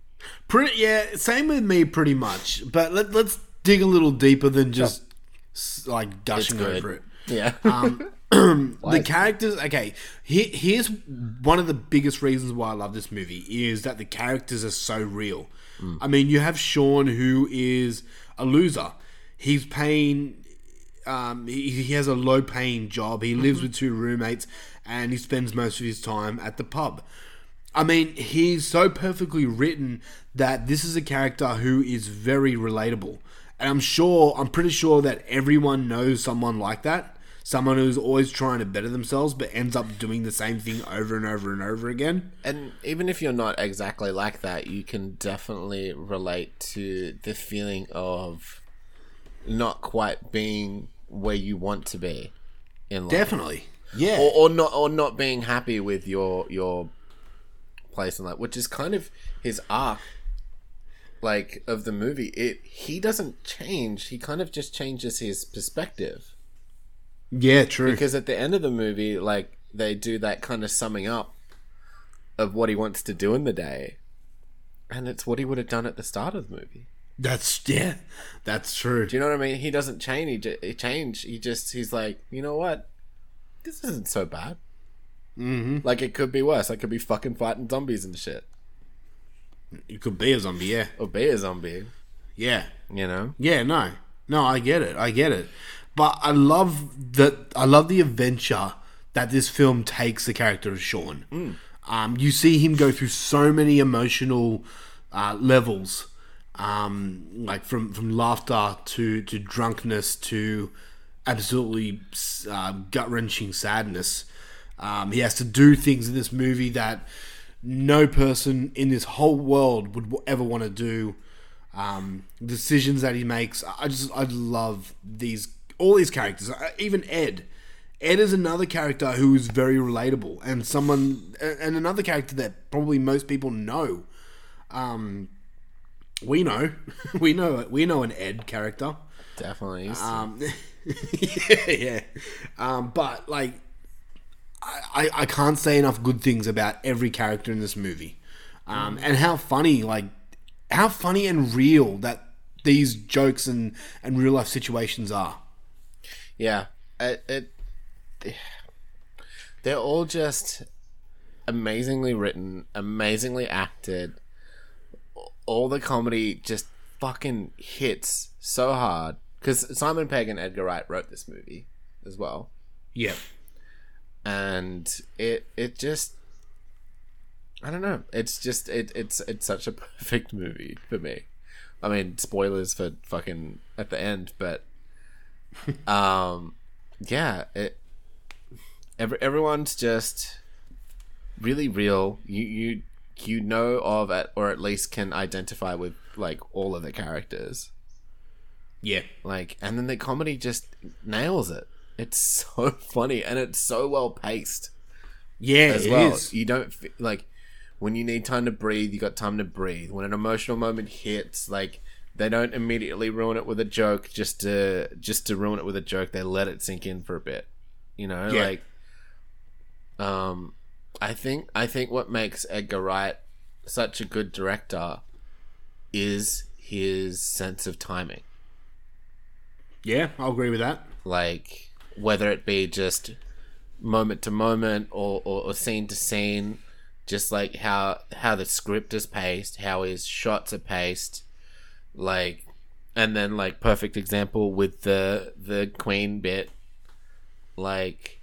Pretty yeah, same with me pretty much. But let, let's dig a little deeper than just like gushing over it. Yeah. Um, the characters. Okay, here, here's one of the biggest reasons why I love this movie is that the characters are so real. I mean, you have Shaun who is a loser. He's paying. Um, he, he has a low paying job. He lives with two roommates, and he spends most of his time at the pub. I mean, he's so perfectly written that this is a character who is very relatable. And I'm sure, I'm pretty sure that everyone knows someone like that. Someone who's always trying to better themselves but ends up doing the same thing over and over and over again. And even if you're not exactly like that, you can definitely relate to the feeling of not quite being where you want to be in life. Definitely. Yeah. Or, or not or not being happy with your your place in life, which is kind of his arc like of the movie. It he doesn't change, he kind of just changes his perspective. Yeah, true. Because at the end of the movie, like they do that kind of summing up of what he wants to do in the day, and it's what he would have done at the start of the movie. That's yeah, that's true. Do you know what I mean? He doesn't change. He, ju- he change. He just he's like, you know what? This isn't so bad. Mm-hmm. Like it could be worse. I could be fucking fighting zombies and shit, You could be a zombie, yeah. or be a zombie. Yeah. You know? Yeah, no. No, I get it. I get it. But I love that I love the adventure that this film takes the character of Shaun. Um, you see him go through so many emotional uh, levels, um, like from, from laughter to, to drunkenness to absolutely uh, gut wrenching sadness. Um, he has to do things in this movie that no person in this whole world would ever want to do. Um, decisions that he makes, I just I love these all these characters. Uh, Even Ed, Ed is another character who is very relatable and someone and another character that probably most people know. Um, we know, we know, we know an Ed character. Definitely. Um, yeah, yeah. Um, but like, I, I, I can't say enough good things about every character in this movie, um, and how funny, like, how funny and real that these jokes and and real life situations are. Yeah, it, it they're all just amazingly written, amazingly acted. All the comedy just fucking hits so hard because Simon Pegg and Edgar Wright wrote this movie as well, Yep. and it it just I don't know. It's just it it's it's such a perfect movie for me. I mean, spoilers for fucking at the end, but um, yeah, it every, everyone's just really real. You you you know of it, or at least can identify with like all of the characters. Yeah. Like, and then the comedy just nails it. It's so funny and it's so well paced. Yeah, as it well. is. You don't like when you need time to breathe. You got time to breathe. When an emotional moment hits, like they don't immediately ruin it with a joke just to just to ruin it with a joke. They let it sink in for a bit. You know, Yeah. like um, I think I think what makes Edgar Wright such a good director is his sense of timing. Yeah, I'll agree with that. Like whether it be just moment to moment or, or, or scene to scene, just like how how the script is paced, how his shots are paced, like and then like perfect example with the the Queen bit, like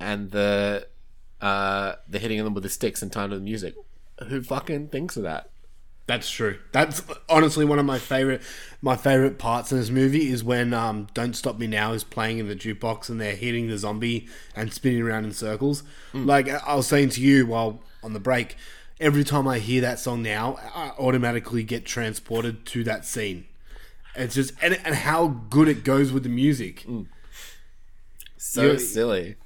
and the uh the hitting them with the sticks in time to the music. Who fucking thinks of that? That's true. That's honestly one of my favorite my favorite parts in this movie is when um, "Don't Stop Me Now" is playing in the jukebox and they're hitting the zombie and spinning around in circles. Like I was saying to you while on the break, every time I hear that song now, I automatically get transported to that scene. It's just and, and how good it goes with the music. So You're- silly.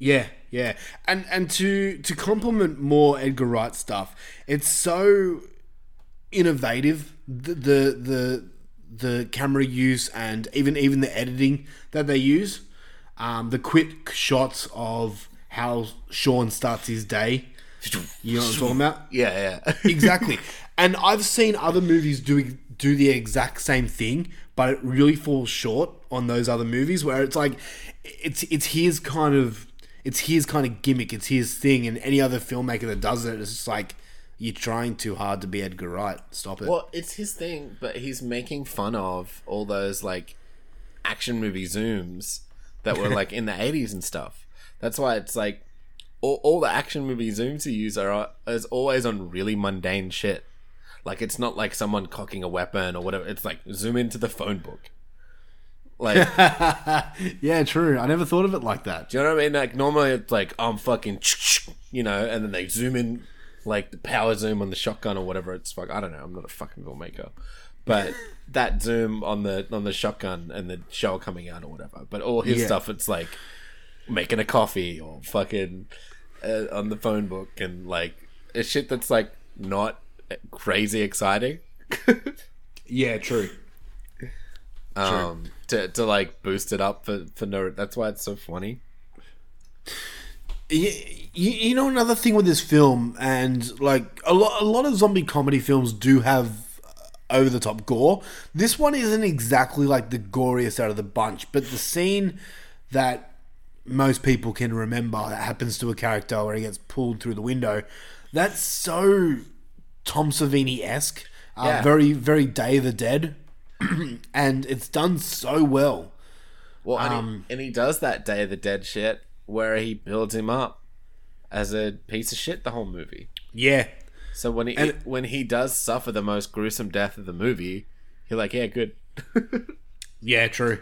Yeah, yeah, and and to to complement more Edgar Wright stuff, it's so innovative. The the the, the camera use and even even the editing that they use, um, the quick shots of how Shaun starts his day. You know what I'm talking about? Yeah, yeah. exactly. And I've seen other movies do do the exact same thing, but it really falls short on those other movies where it's like it's it's his kind of it's his kind of gimmick, it's his thing, and any other filmmaker that does it, it's just like you're trying too hard to be Edgar Wright. Stop it. Well, it's his thing, but he's making fun of all those like action movie zooms that were like in the 80s and stuff. That's why it's like all, all the action movie zooms he use are is always on really mundane shit. Like it's not like someone cocking a weapon or whatever. It's like zoom into the phone book. Like yeah, true. I never thought of it like that. Do you know what I mean? Like normally it's like I'm fucking, you know, and then they zoom in, like the power zoom on the shotgun or whatever. It's like I don't know. I'm not a fucking filmmaker, but that zoom on the on the shotgun and the shell coming out or whatever. But all his Yeah. stuff, it's like making a coffee or fucking uh, on the phone book and like it's shit that's like not crazy exciting. Yeah, true. Um, to to like boost it up for for no. That's why it's so funny. You, you, you know another thing with this film, and like a lot, a lot of zombie comedy films do have over the top gore. This one isn't exactly like the goriest out of the bunch, but the scene that most people can remember that happens to a character where he gets pulled through the window, that's so Tom Savini esque. Uh, Yeah. Very, very Day of the Dead, and it's done so well. Well, and, Um, he, and he does that Day of the Dead shit where he builds him up as a piece of shit the whole movie. Yeah. So when he And- when he does suffer the most gruesome death of the movie, you're like, yeah, good. Yeah, true,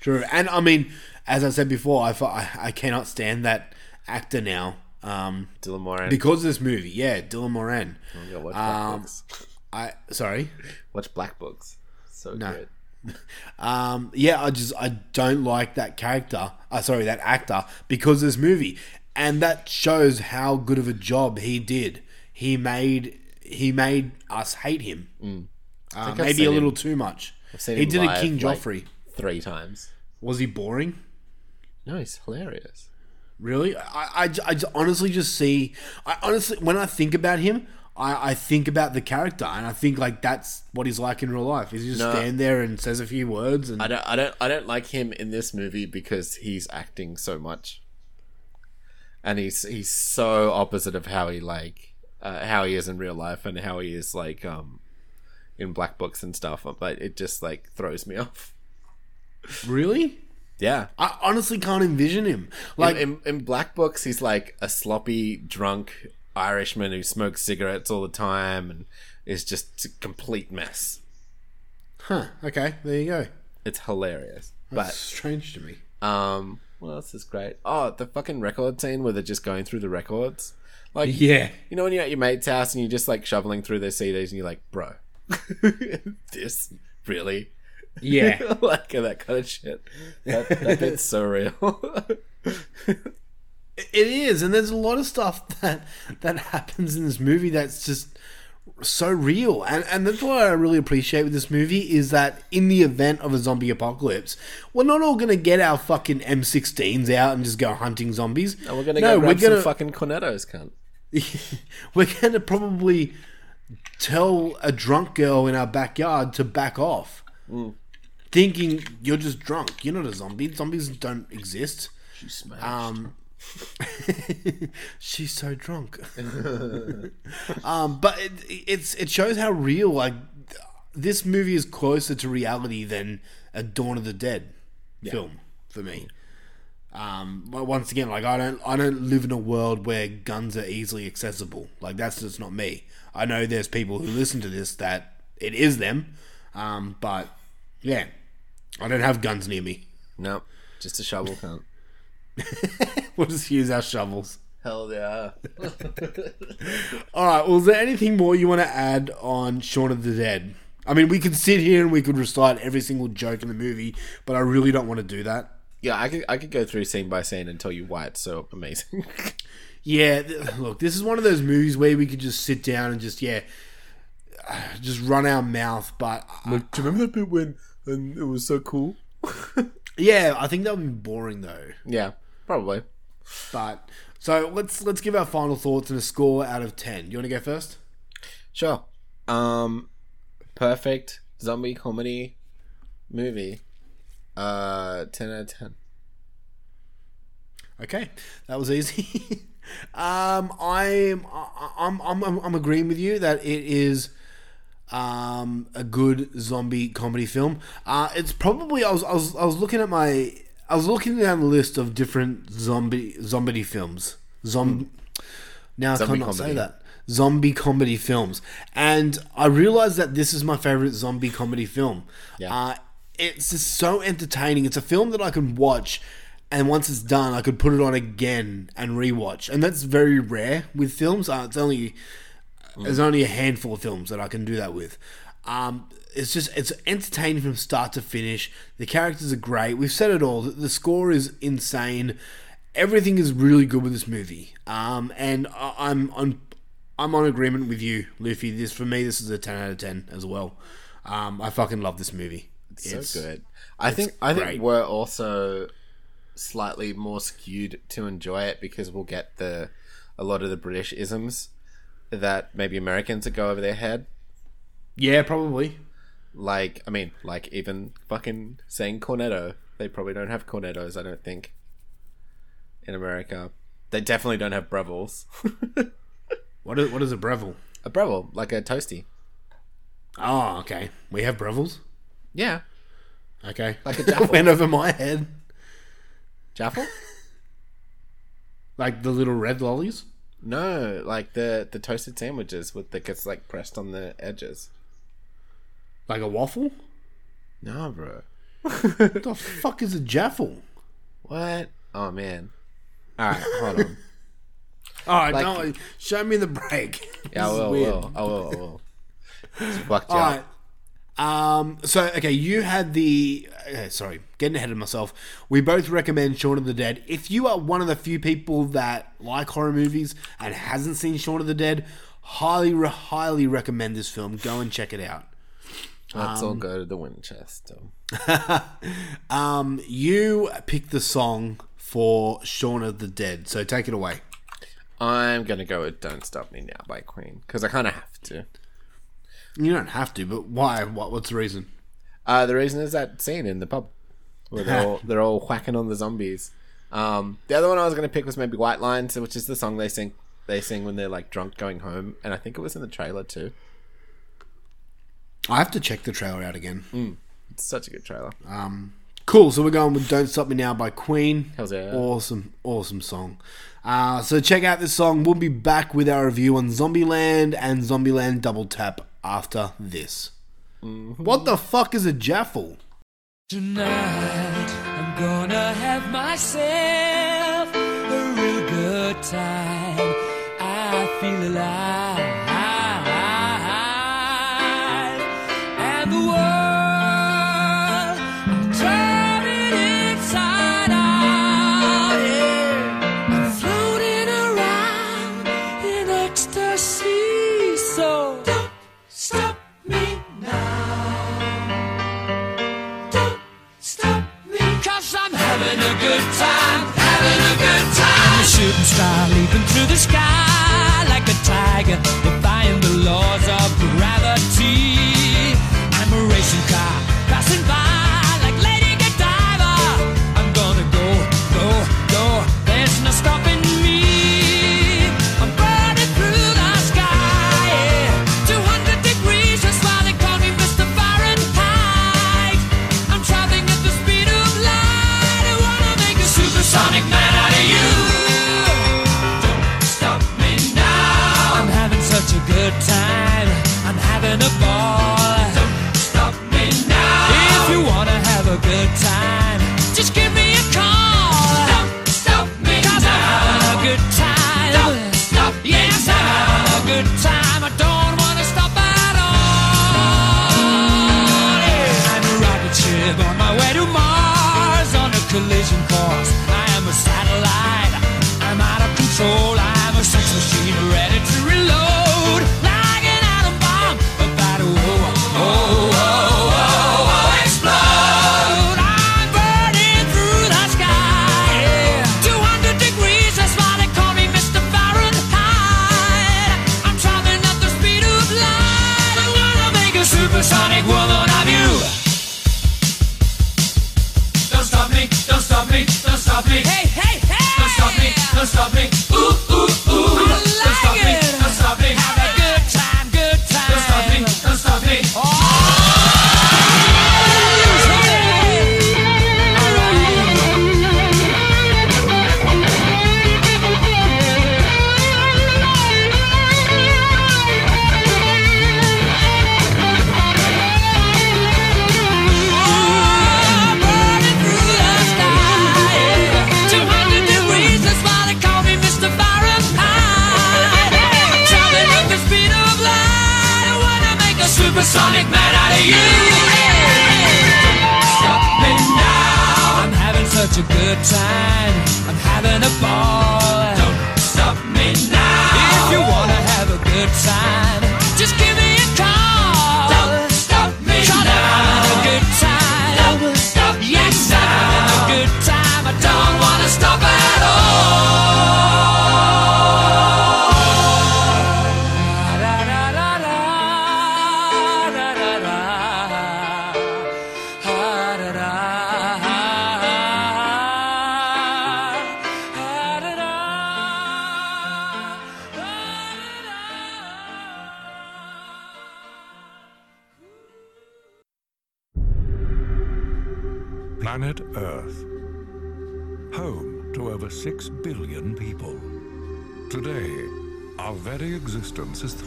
true. And I mean, as I said before, I I, I cannot stand that actor now. Um, Dylan Moran. because of this movie. Yeah, Dylan Moran. Oh, yeah, watch Black Um, Books. I sorry. Watch Black Books. So No. good. Um, yeah, I just I don't like that character. Uh, sorry, that actor because of this movie, and that shows how good of a job he did. He made he made us hate him. Uh, Mm. I maybe a little him- too much. I've seen He did a King like, Joffrey. three times. Was he boring? No, he's hilarious. Really? I, I, I honestly just see. I honestly, when I think about him, I, I think about the character, and I think like that's what he's like in real life. He's just No. stand there and says a few words, and I don't, I don't, I don't like him in this movie because he's acting so much, and he's he's so opposite of how he like uh, how he is in real life and how he is like um in black books and stuff. But it just like throws me off. really, Yeah, I honestly can't envision him. like in, in, in black books, he's like a sloppy drunk Irishman who smokes cigarettes all the time and is just a complete mess. huh? Okay, there you go. It's hilarious, That's but strange to me. Um, What else is great? Oh, the fucking record scene where they're just going through the records. Like, Yeah. you know when you're at your mate's house and you're just like shoveling through their CDs and you're like, bro, this really, Yeah. like that kind of shit. That, that bit's so real. It is, and there's a lot of stuff that that happens in this movie that's just so real, and and that's what I really appreciate with this movie is that in the event of a zombie apocalypse, we're not all gonna get our fucking M16s out and just go hunting zombies. and we're gonna no, go grab we're gonna some fucking cornettos, cunt. we're gonna probably tell a drunk girl in our backyard to back off, Mm. thinking you're just drunk. You're not a zombie. Zombies don't exist. She's smashed. Um, she's so drunk. um, but it, it's it shows how real like this movie is closer to reality than a Dawn of the Dead film for me. Um, but once again, like I don't I don't live in a world where guns are easily accessible. Like that's just not me. I know there's people who listen to this that it is them, um, but yeah, I don't have guns near me. no, just a shovel, cunt. We'll just use our shovels. Hell yeah. All right. Well, is there anything more you want to add on Shaun of the Dead? I mean, we could sit here and we could recite every single joke in the movie, but I really don't want to do that. yeah, I could I could go through scene by scene and tell you why it's so amazing. Yeah, th- look, this is one of those movies where we could just sit down and just yeah, just run our mouth. But like, do you remember that bit when and it was so cool? yeah, I think that would be boring though. Yeah, probably. But so let's let's give our final thoughts and a score out of ten. You want to go first? Sure. Um, perfect zombie comedy movie. Uh, ten out of ten. Okay, that was easy. um, I'm, I'm, I'm, I'm, I'm agreeing with you that it is um, a good zombie comedy film. Uh, it's probably I was, I was I was looking at my I was looking down the list of different zombie zombie films. Zom. Now I Zombie cannot say that zombie comedy films, and I realized that this is my favorite zombie comedy film. Yeah. Uh, it's just so entertaining. It's a film that I can watch, and once it's done, I could put it on again and rewatch, and that's very rare with films. Uh, it's only there's only a handful of films that I can do that with. Um, it's just it's entertaining from start to finish. The characters are great. We've said it all. The- score is insane. Everything is really good with this movie. Um, and I, I'm on I'm on agreement with you, Luffy. This for me, this is a ten out of ten as well. Um, I fucking love this movie. It's so good. I think I think we're also slightly more skewed to enjoy it because we'll get the a lot of the British isms that maybe Americans would go over their head. Yeah, probably. Like I mean, like even fucking saying cornetto. They probably don't have cornettos. I don't think in America. They definitely don't have Brevilles. What is what is a Breville? a breville, like a toasty. Oh, okay. We have Brevilles. Yeah, Okay, Like a Jaffle. went over my head. Jaffle. Like the little red lollies. No, like the the toasted sandwiches with that gets like pressed on the edges. Like a waffle. Nah, bro. What the fuck is a jaffle? What? Oh man. All right, hold on. All right, Like- no, show me the break. Yeah, I will, will. I will. I will. It's fucked you All up. right. Um. So okay, you had the. Sorry, getting ahead of myself. We both recommend Shaun of the Dead. If you are one of the few people that like horror movies and hasn't seen Shaun of the Dead, highly, highly recommend this film. Go and check it out. Let's all go to the Winchester. Um, you picked the song for Shaun of the Dead, so take it away. I'm gonna go with "Don't Stop Me Now" by Queen because I kind of have to. You don't have to, but why? What? What's the reason? Uh, the reason is that scene in the pub where they're all they're all whacking on the zombies. Um, the other one I was gonna pick was maybe "White Lines," which is the song they sing they sing when they're like drunk going home, and I think it was in the trailer too. I have to check the trailer out again. It's such a good trailer. Um, cool. So we're going with "Don't Stop Me Now" by Queen. Hells yeah. Awesome, awesome song. Uh, so check out this song. We'll be back with our review on Zombieland and Zombieland Double Tap after this. Mm-hmm. What the fuck is a jaffle? Tonight, I'm gonna have myself a real good time. I feel alive. to the sky. me, don't stop me. Hey, hey, hey! Don't stop me, don't stop me. Ooh, ooh, ooh. I like don't stop me. outside.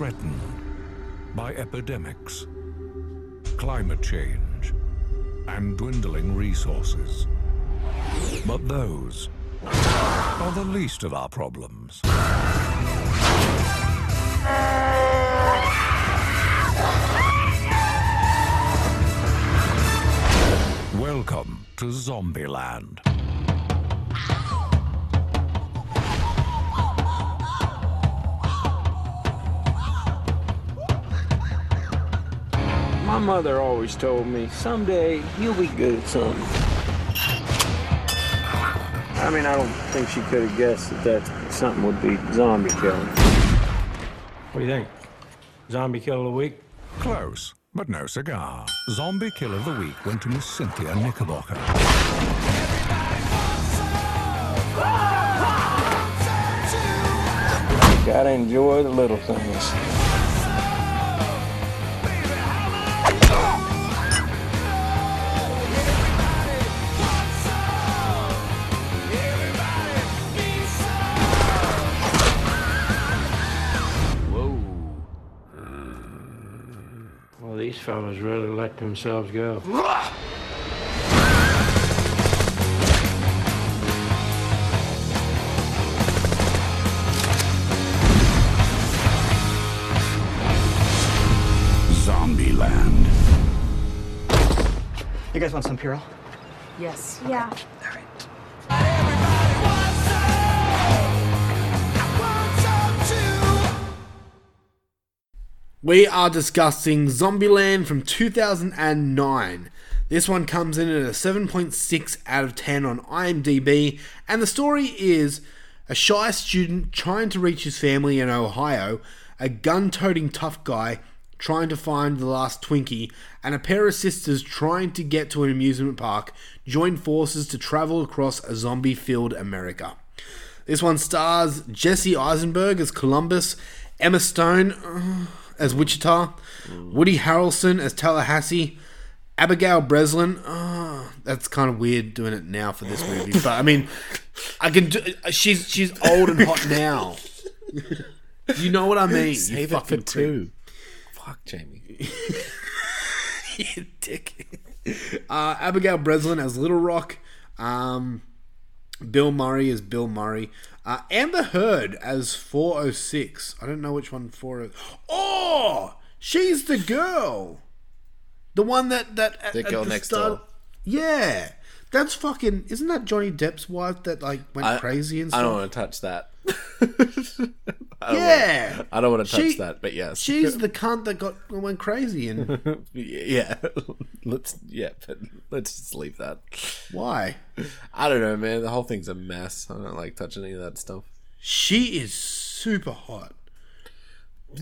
threatened by epidemics, climate change, and dwindling resources. But those are the least of our problems. Welcome to Zombieland. My mother always told me, someday you'll be good at something. I mean, I don't think she could have guessed that that something would be zombie killing. What do you think? Zombie kill of the week? Close, but no cigar. Zombie kill of the week went to Miss Cynthia Knickerbocker. Gotta enjoy the little things. fellas really let themselves go. Zombieland. You guys want some Purell? Yes. Yeah. We are discussing Zombieland from 2009. This one comes in at a 7.6 out of 10 on IMDb, and the story is a shy student trying to reach his family in Ohio, a gun toting tough guy trying to find the last Twinkie, and a pair of sisters trying to get to an amusement park join forces to travel across a zombie filled America. This one stars Jesse Eisenberg as Columbus, Emma Stone uh, as Wichita, Woody Harrelson as Tallahassee, Abigail Breslin. Oh, that's kind of weird doing it now for this movie, but I mean, I can. Do, she's she's old and hot now. you know what I mean? Save you it for creep. two. Fuck Jamie. you dick. Uh, Abigail Breslin as Little Rock. Um, Bill Murray as Bill Murray. Uh, Amber Heard as 406. I don't know which one 40. Oh, she's the girl. The one that that at- The at girl next door. Yeah, that's fucking. Isn't that Johnny Depp's wife that like went I- crazy and stuff? I don't want to touch that. I yeah, wanna- I don't want to touch She- that, but yes, she's the cunt that got went crazy and yeah. Let's yeah, but let's just leave that. Why? I don't know, man. The whole thing's a mess. I don't like touching any of that stuff. she is super hot.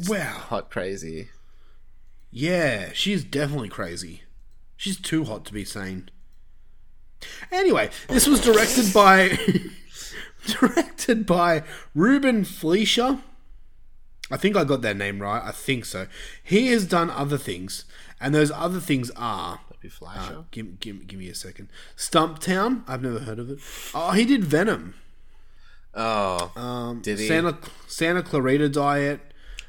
Wow. Hot crazy. Yeah, she's definitely crazy. She's too hot to be sane. Anyway, this was directed by directed by Ruben Fleischer. I think I got that name right. I think so. He has done other things, and those other things are. That'd be Fleischer. Uh, give, give, give me a second. Stumptown. I've never heard of it. Oh, he did Venom. Oh, Um, did he? Santa Santa Clarita Diet.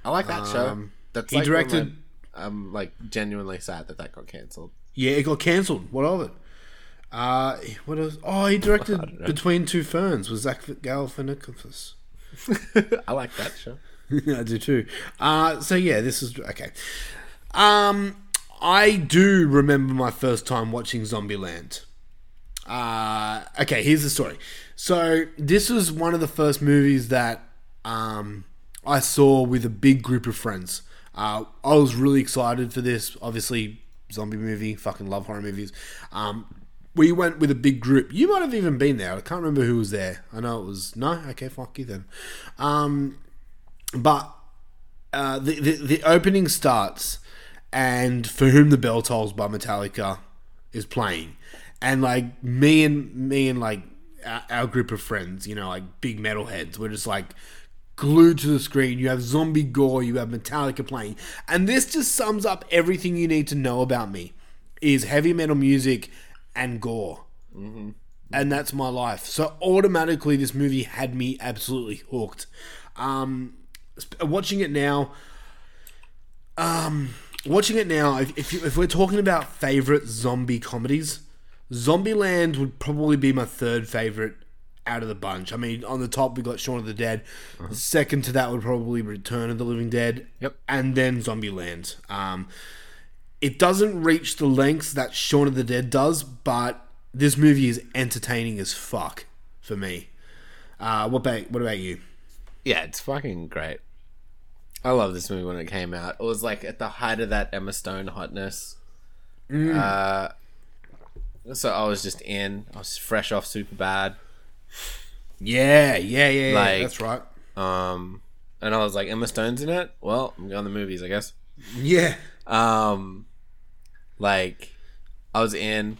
I like that show. Um, That's he like directed. I'm like genuinely sad that that got cancelled. Yeah, it got cancelled. What of it? Uh, what else? Oh, he directed. Between Two Ferns with Zach Galifianakis. I like that show. I do too. Uh, so yeah, this is okay. Um, I do remember my first time watching Zombieland. Uh, okay, here's the story. So this was one of the first movies that um, I saw with a big group of friends. Uh, I was really excited for this. Obviously, zombie movie. Fucking love horror movies. Um, we went with a big group. You might have even been there. I can't remember who was there. I know it was no. Okay, fuck you then. Um, but uh, the, the the opening starts, and "For Whom the Bell Tolls" by Metallica is playing, and like me and me and like our, our group of friends, you know, like big metalheads, we're just like glued to the screen. You have zombie gore, you have Metallica playing, and this just sums up everything you need to know about me: is heavy metal music and gore and that's my life. So automatically, this movie had me absolutely hooked. Um, watching it now, um, watching it now, if if, you, if we're talking about favorite zombie comedies, Zombieland would probably be my third favorite out of the bunch. I mean, on the top we got Shaun of the Dead. Second to that would probably Return of the Living Dead. Yep. And then Zombieland. Um, it doesn't reach the lengths that Shaun of the Dead does, but this movie is entertaining as fuck for me. Uh, what about what about you? Yeah, it's fucking great. I love this movie when it came out. It was like at the height of that Emma Stone hotness. Mm. Uh, so I was just in. I was fresh off Superbad. Yeah, yeah, yeah, yeah, Like- that's right. Um, and I was like, Emma Stone's in it. Well, I'm going to the movies, I guess. Yeah. Um, like I was in.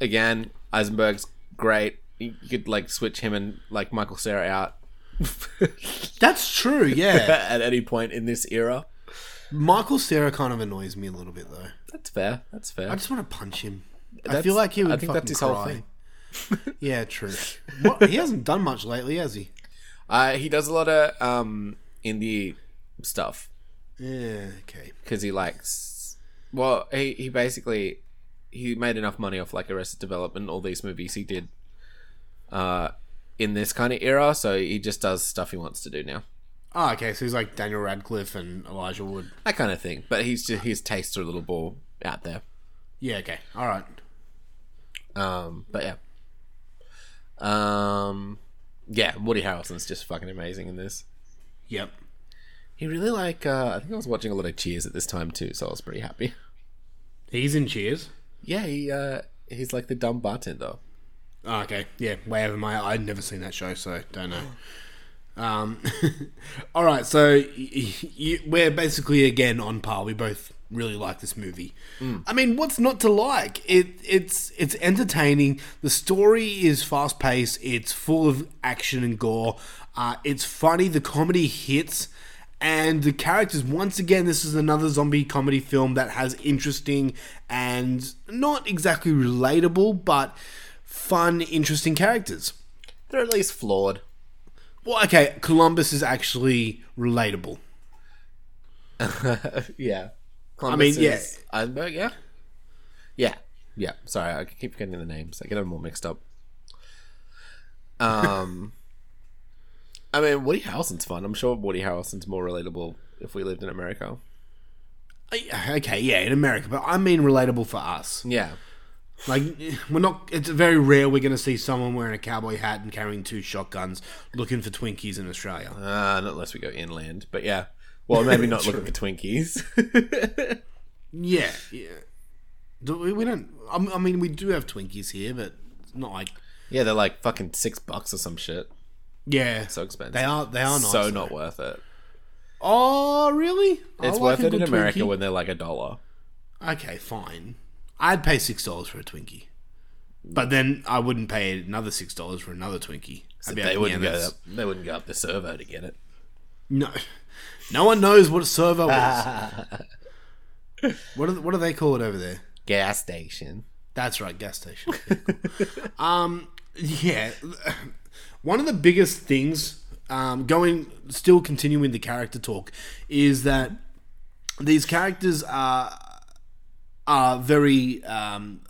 Again, Eisenberg's great. You could like switch him and like Michael Cera out. That's true. Yeah. at any point in this era. Michael Cera kind of annoys me a little bit though. That's fair. That's fair. I just want to punch him. I feel like he would. I think that's his whole cry. thing. yeah, true. What, he hasn't done much lately, has he? Uh, he does a lot of um indie stuff Yeah. Okay. because he likes. Well, he he basically he made enough money off like Arrested Development, all these movies he did. Uh, in this kind of era, so he just does stuff he wants to do now. Oh, okay. So he's like Daniel Radcliffe and Elijah Wood. That kind of thing. But he's just his tastes are a little more out there. Yeah. Okay. All right. Um, but yeah. Um, yeah, Woody Harrelson's just fucking amazing in this. Yep. He really like. Uh, I think I was watching a lot of Cheers at this time too, so I was pretty happy. He's in Cheers. Yeah, he uh, he's like the dumb bartender. Oh, okay. Yeah. Way over my. I'd never seen that show, so don't know. Um, all right. So y- y- we're basically again on par. We both really like this movie. I mean, what's not to like? It it's it's entertaining. The story is fast paced. It's full of action and gore. Uh, it's funny. The comedy hits. And the characters, once again, this is another zombie comedy film that has interesting and not exactly relatable, but fun, interesting characters. They're at least flawed. Well, okay, Columbus is actually relatable. yeah. columbus I mean, yeah. is Eisenberg, yeah? Yeah. Yeah. Sorry, I keep getting the names. I get them all mixed up. Um, I mean, Woody Harrelson's fun. I'm sure Woody Harrelson's more relatable if we lived in America. Okay, yeah, in America, but I mean relatable for us. Yeah. Like, we're not, it's very rare we're going to see someone wearing a cowboy hat and carrying two shotguns looking for Twinkies in Australia. Uh, not unless we go inland, but yeah. Well, maybe not looking for Twinkies. Yeah, yeah. Do we, we don't, I mean, we do have Twinkies here, but it's not like, yeah, they're like fucking six bucks or some shit. Yeah. So expensive. They are, they are nice. so though. not worth it. Oh, really? I It's like worth a it in good America Twinkie. when they're like a dollar. Okay, fine. I'd pay six dollars for a Twinkie, but then I wouldn't pay another six dollars for another Twinkie. I'd be they like, wouldn't go that's- up. They wouldn't go up the servo to get it. No, no one knows what a servo is. what do what do they call it over there? Gas station. That's right, gas station. um, yeah, one of the biggest things, um, going still continuing the character talk, is that these characters are are very um,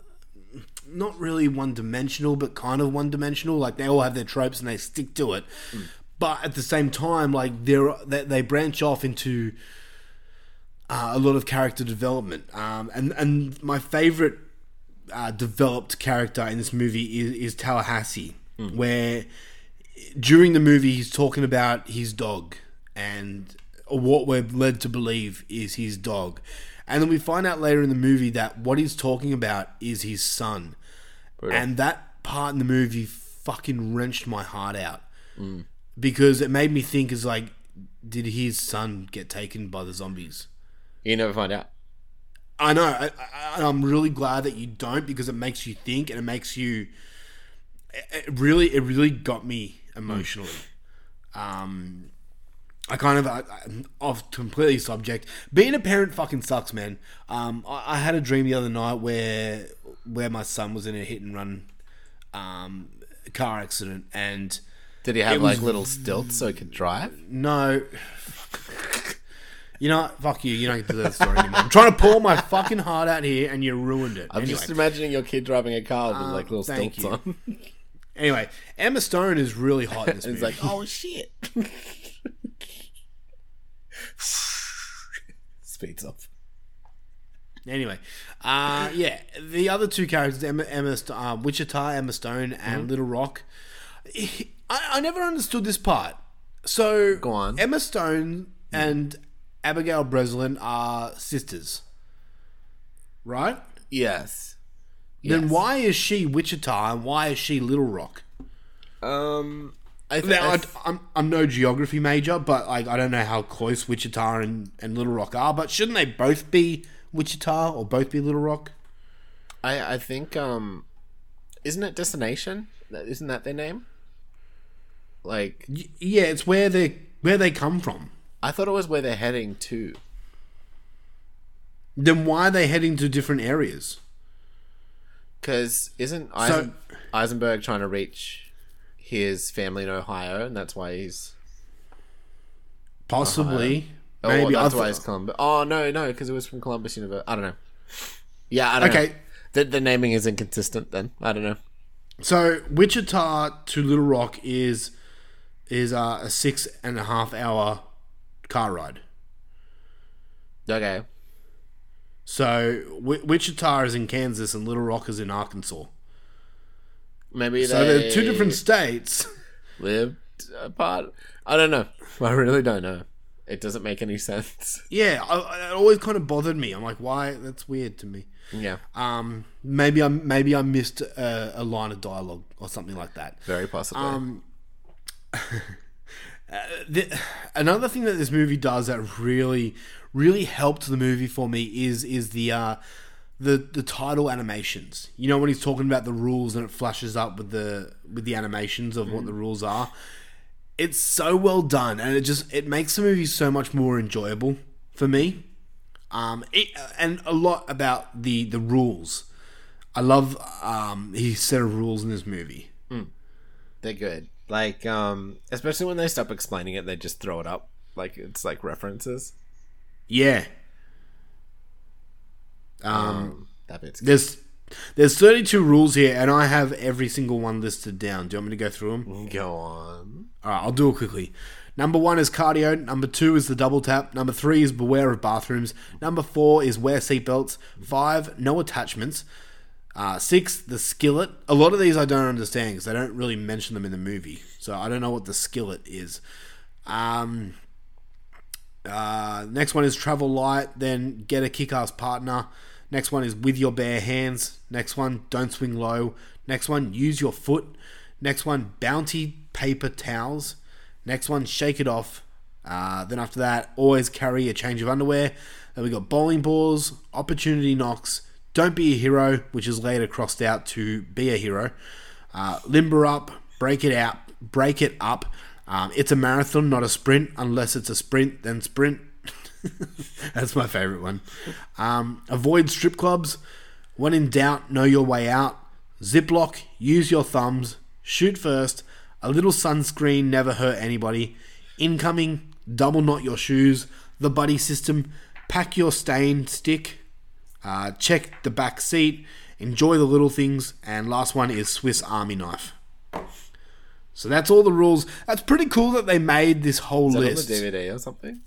not really one dimensional, but kind of one dimensional. Like they all have their tropes and they stick to it. But at the same time, like they're they, they branch off into uh, a lot of character development. Um, and and my favorite uh, developed character in this movie is, is Tallahassee, where during the movie he's talking about his dog and what we're led to believe is his dog. And then we find out later in the movie that what he's talking about is his son. And that part in the movie fucking wrenched my heart out. Mm. Because it made me think is like, did his son get taken by the zombies? You never find out. I know. I, I, I'm really glad that you don't because it makes you think and it makes you. It really, it really got me emotionally. Um, I kind of I, I'm off completely subject. Being a parent fucking sucks, man. Um, I, I had a dream the other night where where my son was in a hit and run um, car accident and. Did he have it was like little stilts so he could drive? No. You know, fuck you. You don't get to tell that story anymore. I'm trying to pour my fucking heart out here, and you ruined it. I'm anyway, just imagining your kid driving a car with Uh, like little thank stilts you. on. anyway, Emma Stone is really hot in this It's movie. like, oh shit. Speeds up. Anyway, uh, yeah, the other two characters, Emma, Emma St- uh, Wichita, Emma Stone, and Mhm. Little Rock. I, I never understood this part. So, Go on. Emma Stone and Abigail Breslin are sisters, right? Yes. Then Yes. why is she Wichita and why is she Little Rock? Um, I, th- Now, I I, th- I'm, I'm no geography major, but like I don't know how close Wichita and, and Little Rock are. But shouldn't they both be Wichita or both be Little Rock? I I think um, isn't it Destination? Isn't that their name? Like, Y- yeah, it's where they where they come from. I thought it was where they're heading to. Then why are they heading to different areas? Because isn't Eisen- Eisenberg trying to reach his family in Ohio, and that's why he's Possibly, Oh, maybe. well, that's why it's Columbus. Oh no, no, because it was from Columbus University. I don't know. Yeah, I don't Okay. know. The, the naming is inconsistent. Then I don't know. So Wichita to Little Rock is is uh, a six and a half hour car ride. Okay. So w- Wichita is in Kansas and Little Rock is in Arkansas. Maybe So they they're two different states. lived apart. I don't know. I really don't know. It doesn't make any sense. Yeah, I, it always kind of bothered me. I'm like, why? That's weird to me. Yeah. Um, maybe I maybe I missed a, a line of dialogue or something like that. Very possibly. Um, uh, the, another thing that this movie does that really really helped the movie for me is is the uh, the the title animations. You know when he's talking about the rules and it flashes up with the with the animations of what the rules are. It's so well done and it just it makes the movie so much more enjoyable for me. Um, it, and a lot about the the rules. I love um, his set of rules in this movie. They're good. Like, um, especially when they stop explaining it, they just throw it up. Like it's like references. Yeah. Um, that bit's good. there's there's 32 rules here, and I have every single one listed down. Do you want me to go through them? Go on. All right, I'll do it quickly. Number one is cardio. Number two is the double tap. Number three is beware of bathrooms. Number four is wear seatbelts. Five, no attachments. Uh, six, the skillet. A lot of these I don't understand because they don't really mention them in the movie, so I don't know what the skillet is. Um, uh, next one is travel light. Then get a kick-ass partner. Next one is with your bare hands. Next one, don't swing low. Next one, use your foot. Next one, bounty paper towels. Next one, shake it off. Uh, then after that, always carry a change of underwear. Then we got bowling balls, opportunity knocks, don't be a hero, which is later crossed out to be a hero. Uh, limber up, break it out, break it up. Um, it's a marathon, not a sprint. Unless it's a sprint, then sprint. That's my favorite one. Um, avoid strip clubs. When in doubt, know your way out. Ziploc, use your thumbs. Shoot first. A little sunscreen never hurt anybody. Incoming, double knot your shoes. The buddy system, pack your stain stick. Uh, check the back seat. Enjoy the little things. And last one is Swiss Army knife. So that's all the rules. That's pretty cool that they made this whole Is that on list. the DVD or something?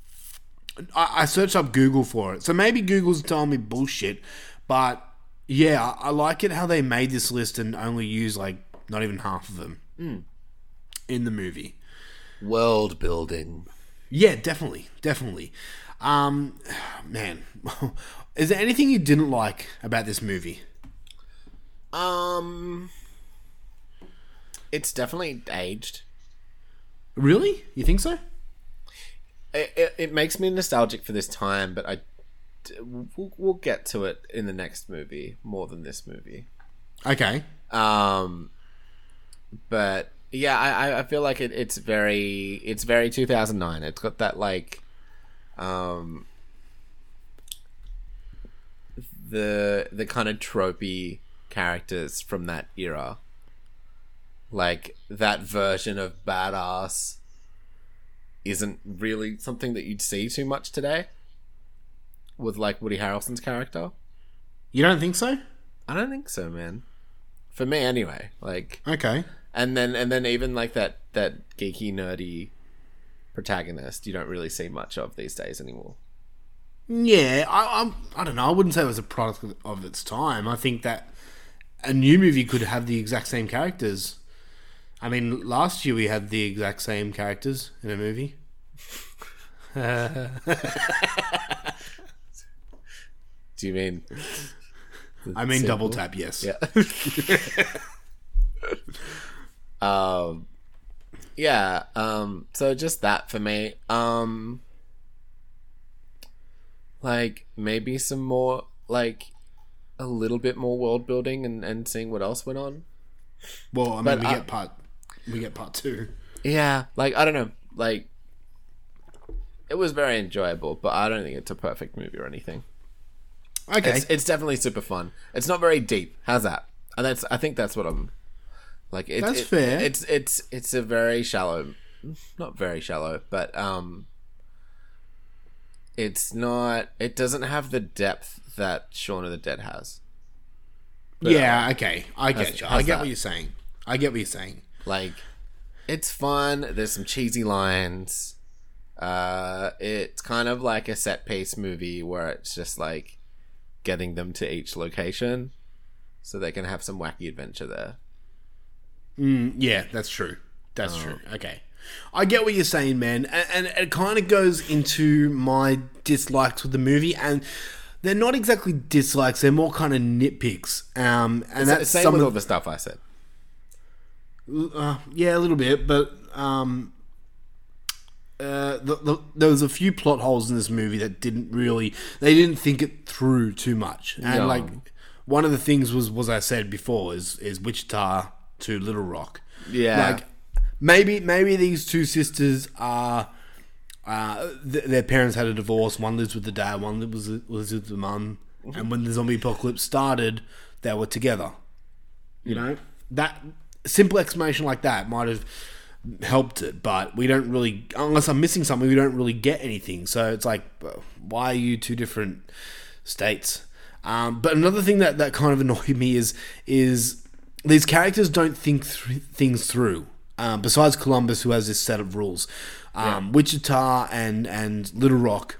I, I searched up Google for it. So maybe Google's telling me bullshit, but yeah, I, I like it how they made this list and only use like not even half of them Mm. in the movie. World building. Yeah, definitely, definitely. Um, man, is there anything you didn't like about this movie? Um, it's definitely aged. Really? You think so? It, it, it makes me nostalgic for this time, but I we'll, we'll get to it in the next movie more than this movie. Okay. Um, but yeah, I, I- feel like it, it's very it's very 2009. It's got that like, um, the the kind of tropey characters from that era, like that version of badass, isn't really something that you'd see too much today. With like Woody Harrelson's character. You don't think so? I don't think so, man. For me, anyway. Like, Okay. and then and then even like that that geeky nerdy protagonist, you don't really see much of these days anymore. Yeah, I, I'm. I don't know. I wouldn't say it was a product of, of its time. I think that a new movie could have the exact same characters. I mean, last year we had the exact same characters in a movie. Do you mean? I mean, double tap. Yes. Yeah. um. Yeah. Um. So just that for me. Um. Like maybe some more like a little bit more world building and and seeing what else went on. Well, I mean, But, we uh, get part. We get part two. Yeah, like I don't know, like it was very enjoyable, but I don't think it's a perfect movie or anything. Okay. it's, it's definitely super fun. It's not very deep. How's that? And that's I think that's what I'm like. It, That's it- fair. It's it's it's a very shallow, not very shallow, but um, it's not. It doesn't have the depth that Shaun of the Dead has. But, yeah. um, Okay. I how's- get you. I get that? what you're saying. I get what you're saying. Like, it's fun. There's some cheesy lines. Uh, it's kind of like a set piece movie where it's just like getting them to each location so they can have some wacky adventure there. Mm, yeah, that's true. That's true. Okay. I get what you're saying, man. And, and it kind of goes into my dislikes with the movie. And they're not exactly dislikes, they're more kind of nitpicks. Um, and It's that's the same some with of all the stuff I said. Uh, yeah, a little bit, but um, uh, the, the, there was a few plot holes in this movie that didn't really they didn't think it through too much, and No. like one of the things was was I said before is is Wichita to Little Rock. Yeah. like maybe maybe these two sisters are. Uh, th- their parents had a divorce. One lives with the dad. One lives with, lives with the mum. And when the zombie apocalypse started, they were together. You know that simple explanation like that might have helped it, but we don't really. Unless I'm missing something, we don't really get anything. So it's like, why are you two different states? Um, but another thing that, that kind of annoyed me is is these characters don't think thr things through. Um, besides Columbus, who has this set of rules, um, Wichita and and Little Rock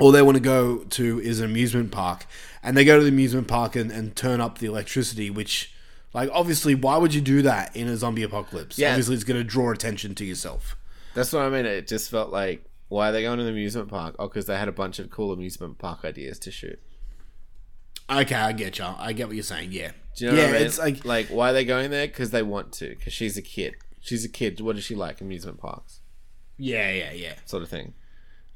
all they want to go to is an amusement park and they go to the amusement park and, and turn up the electricity which like obviously why would you do that in a zombie apocalypse Yeah. obviously it's going to draw attention to yourself That's what I mean. It just felt like why are they going to the amusement park? Oh, because they had a bunch of cool amusement park ideas to shoot. okay i get you i get what you're saying yeah Do you know yeah what I mean? it's like like why are they going there? Because they want to. Because she's a kid. She's a kid. What does she like? Amusement parks, yeah yeah yeah sort of thing.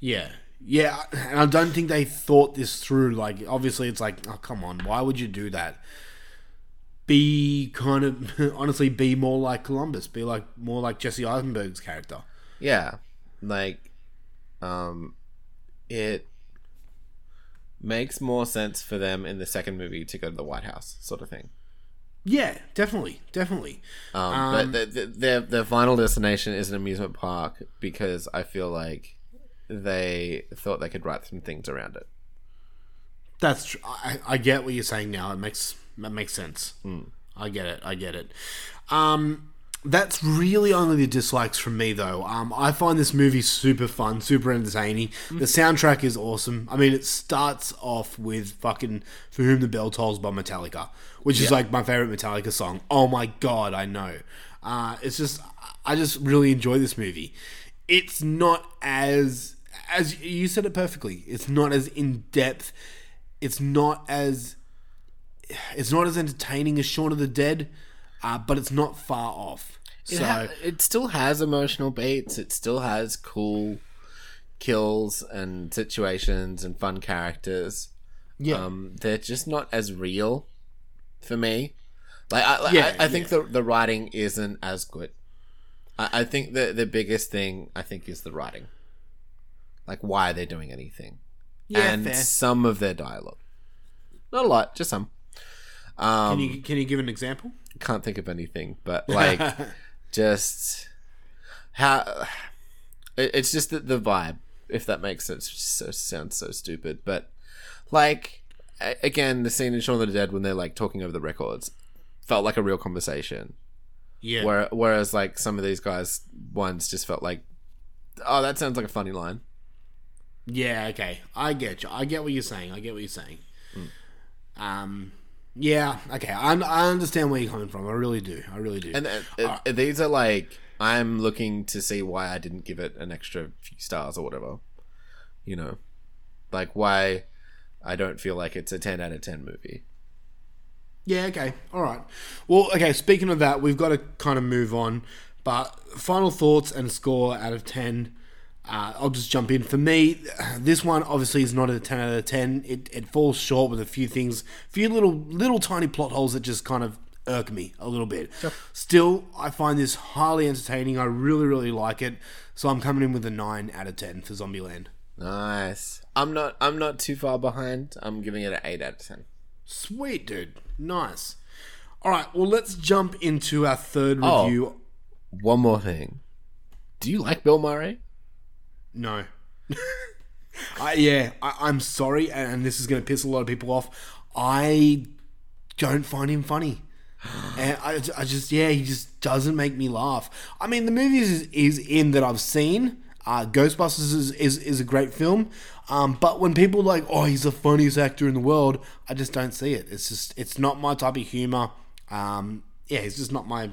yeah yeah and i don't think they thought this through like obviously it's like oh come on why would you do that be kind of honestly be more like columbus be like more like jesse eisenberg's character Yeah, like, um, it makes more sense for them in the second movie to go to the White House, sort of thing. Yeah, definitely, definitely. Um, Um, but the, the, their their final destination is an amusement park because I feel like they thought they could write some things around it. That's tr- I, I get what you're saying now. It makes that makes sense. Mm. I get it. I get it. Um, that's really only the dislikes from me though. Um, I find this movie super fun, super entertaining. The soundtrack is awesome. I mean, it starts off with fucking "For Whom the Bell Tolls" by Metallica, which is Yeah. like my favorite Metallica song. Oh my god, I know. Uh, it's just I just really enjoy this movie. It's not as as you said it perfectly. It's not as in depth. It's not as it's not as entertaining as Shaun of the Dead, uh, but it's not far off. It, So ha- it still has emotional beats. It still has cool kills and situations and fun characters. Yeah. um, they're just not as real for me. Like I, like, Yeah, I, I think the the writing isn't as good. I, I think the the biggest thing I think is the writing. Like why are they doing anything? Yeah, and fair. some of their dialogue, not a lot, just some. Um, can you can you give an example? can't think of anything, but like just how it, it's just the, the vibe, if that makes sense. So sounds so stupid, but like a- again, the scene in Shaun of the Dead when they're like talking over the records felt like a real conversation. Yeah. Where, whereas like some of these guys ones just felt like, oh, that sounds like a funny line. Yeah, okay. I get you. I get what you're saying. I get what you're saying. Hmm. Um, yeah, okay. I, I understand where you're coming from. I really do. I really do. And uh, uh, these are like I'm looking to see why I didn't give it an extra few stars or whatever. You know, like why I don't feel like it's a ten out of ten movie. Yeah, okay. All right. Well, okay, speaking of that, we've got to kind of move on. But final thoughts and score out of 10. Uh, I'll just jump in. For me, this one obviously is not a 10 out of 10. It, it falls short with a few things, a few little, little tiny plot holes that just kind of irk me a little bit. Still, I find this highly entertaining. I really, really like it. So I'm coming in with a 9 out of 10 for Zombieland. Nice. I'm not. I'm not too far behind. I'm giving it an eight out of ten. Sweet, dude. Nice. All right, well, let's jump into our third Oh. review. One more thing. Do you like Bill Murray? No. I, yeah, I, I'm sorry, and, this is going to piss a lot of people off. I don't find him funny. And I, I just, yeah, he just doesn't make me laugh. I mean, the movies is, is in that I've seen, Uh, Ghostbusters is, is is a great film, um, but when people are like, oh, he's the funniest actor in the world, I just don't see it. It's just it's not my type of humor. Um, yeah, it's just not my.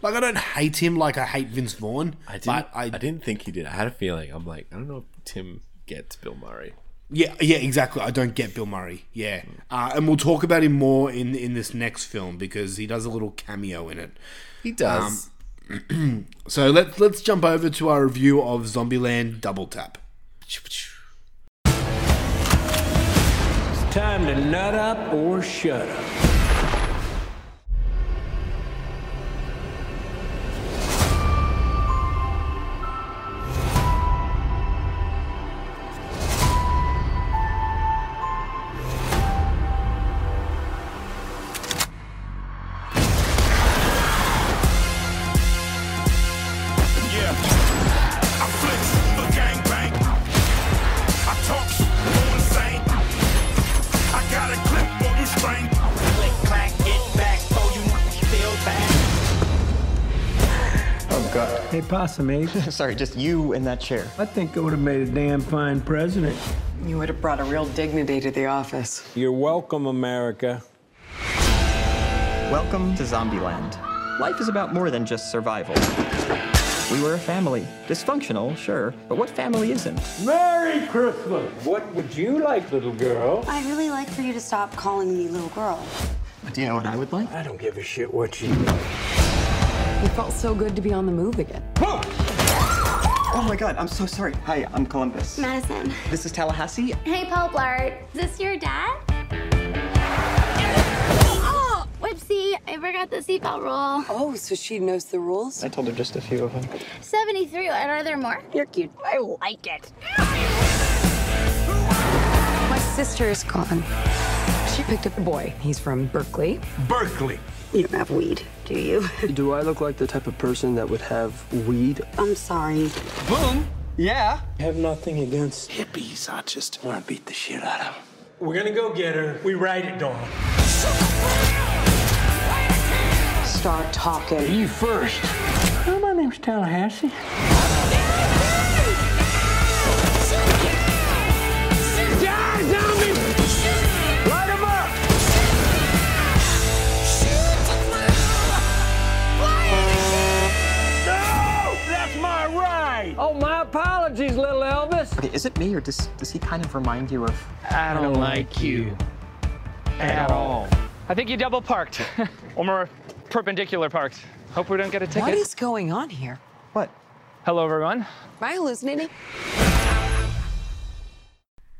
Like I don't hate him like I hate Vince Vaughn. I didn't. but I, didn't think he did. I had a feeling. I'm like, I don't know if Tim gets Bill Murray. Yeah, yeah, exactly. I don't get Bill Murray. Yeah, uh, and we'll talk about him more in in this next film because he does a little cameo in it. He does. Um, so let's let's jump over to our review of Zombieland Double Tap. It's time to nut up or shut up. God. Hey, Possum Ace. Sorry, just you in that chair. I think I would have made a damn fine president. You would have brought a real dignity to the office. You're welcome, America. Welcome to Zombieland. Life is about more than just survival. We were a family. Dysfunctional, sure, but what family isn't? Merry Christmas. What would you like, little girl? I'd really like for you to stop calling me little girl. Do you know what I would like? I don't give a shit what you. It felt so good to be on the move again. Whoa! Oh my god, I'm so sorry. Hi, I'm Columbus. Madison. This is Tallahassee. Hey, Paul Blart. Is this your dad? Oh, whoopsie. I forgot the seatbelt rule. Oh, so she knows the rules? I told her just a few of them. 73. What are there more? You're cute. I like it. My sister is gone. She picked up a boy. He's from Berkeley. Berkeley. You don't have weed, do you? Do I look like the type of person that would have weed? I'm sorry. Boom! Yeah. I have nothing against Hippies, I just want to beat the shit out of them. We're gonna go get her. We ride it, Dawn. Start talking. You first. Oh, my name's Tallahassee. My little Elvis. Okay, is it me or does, does he kind of remind you of. I don't oh, like you. At all. I think you double parked. or more perpendicular parked. Hope we don't get a ticket. What is going on here? What? Hello, everyone. Am I hallucinating?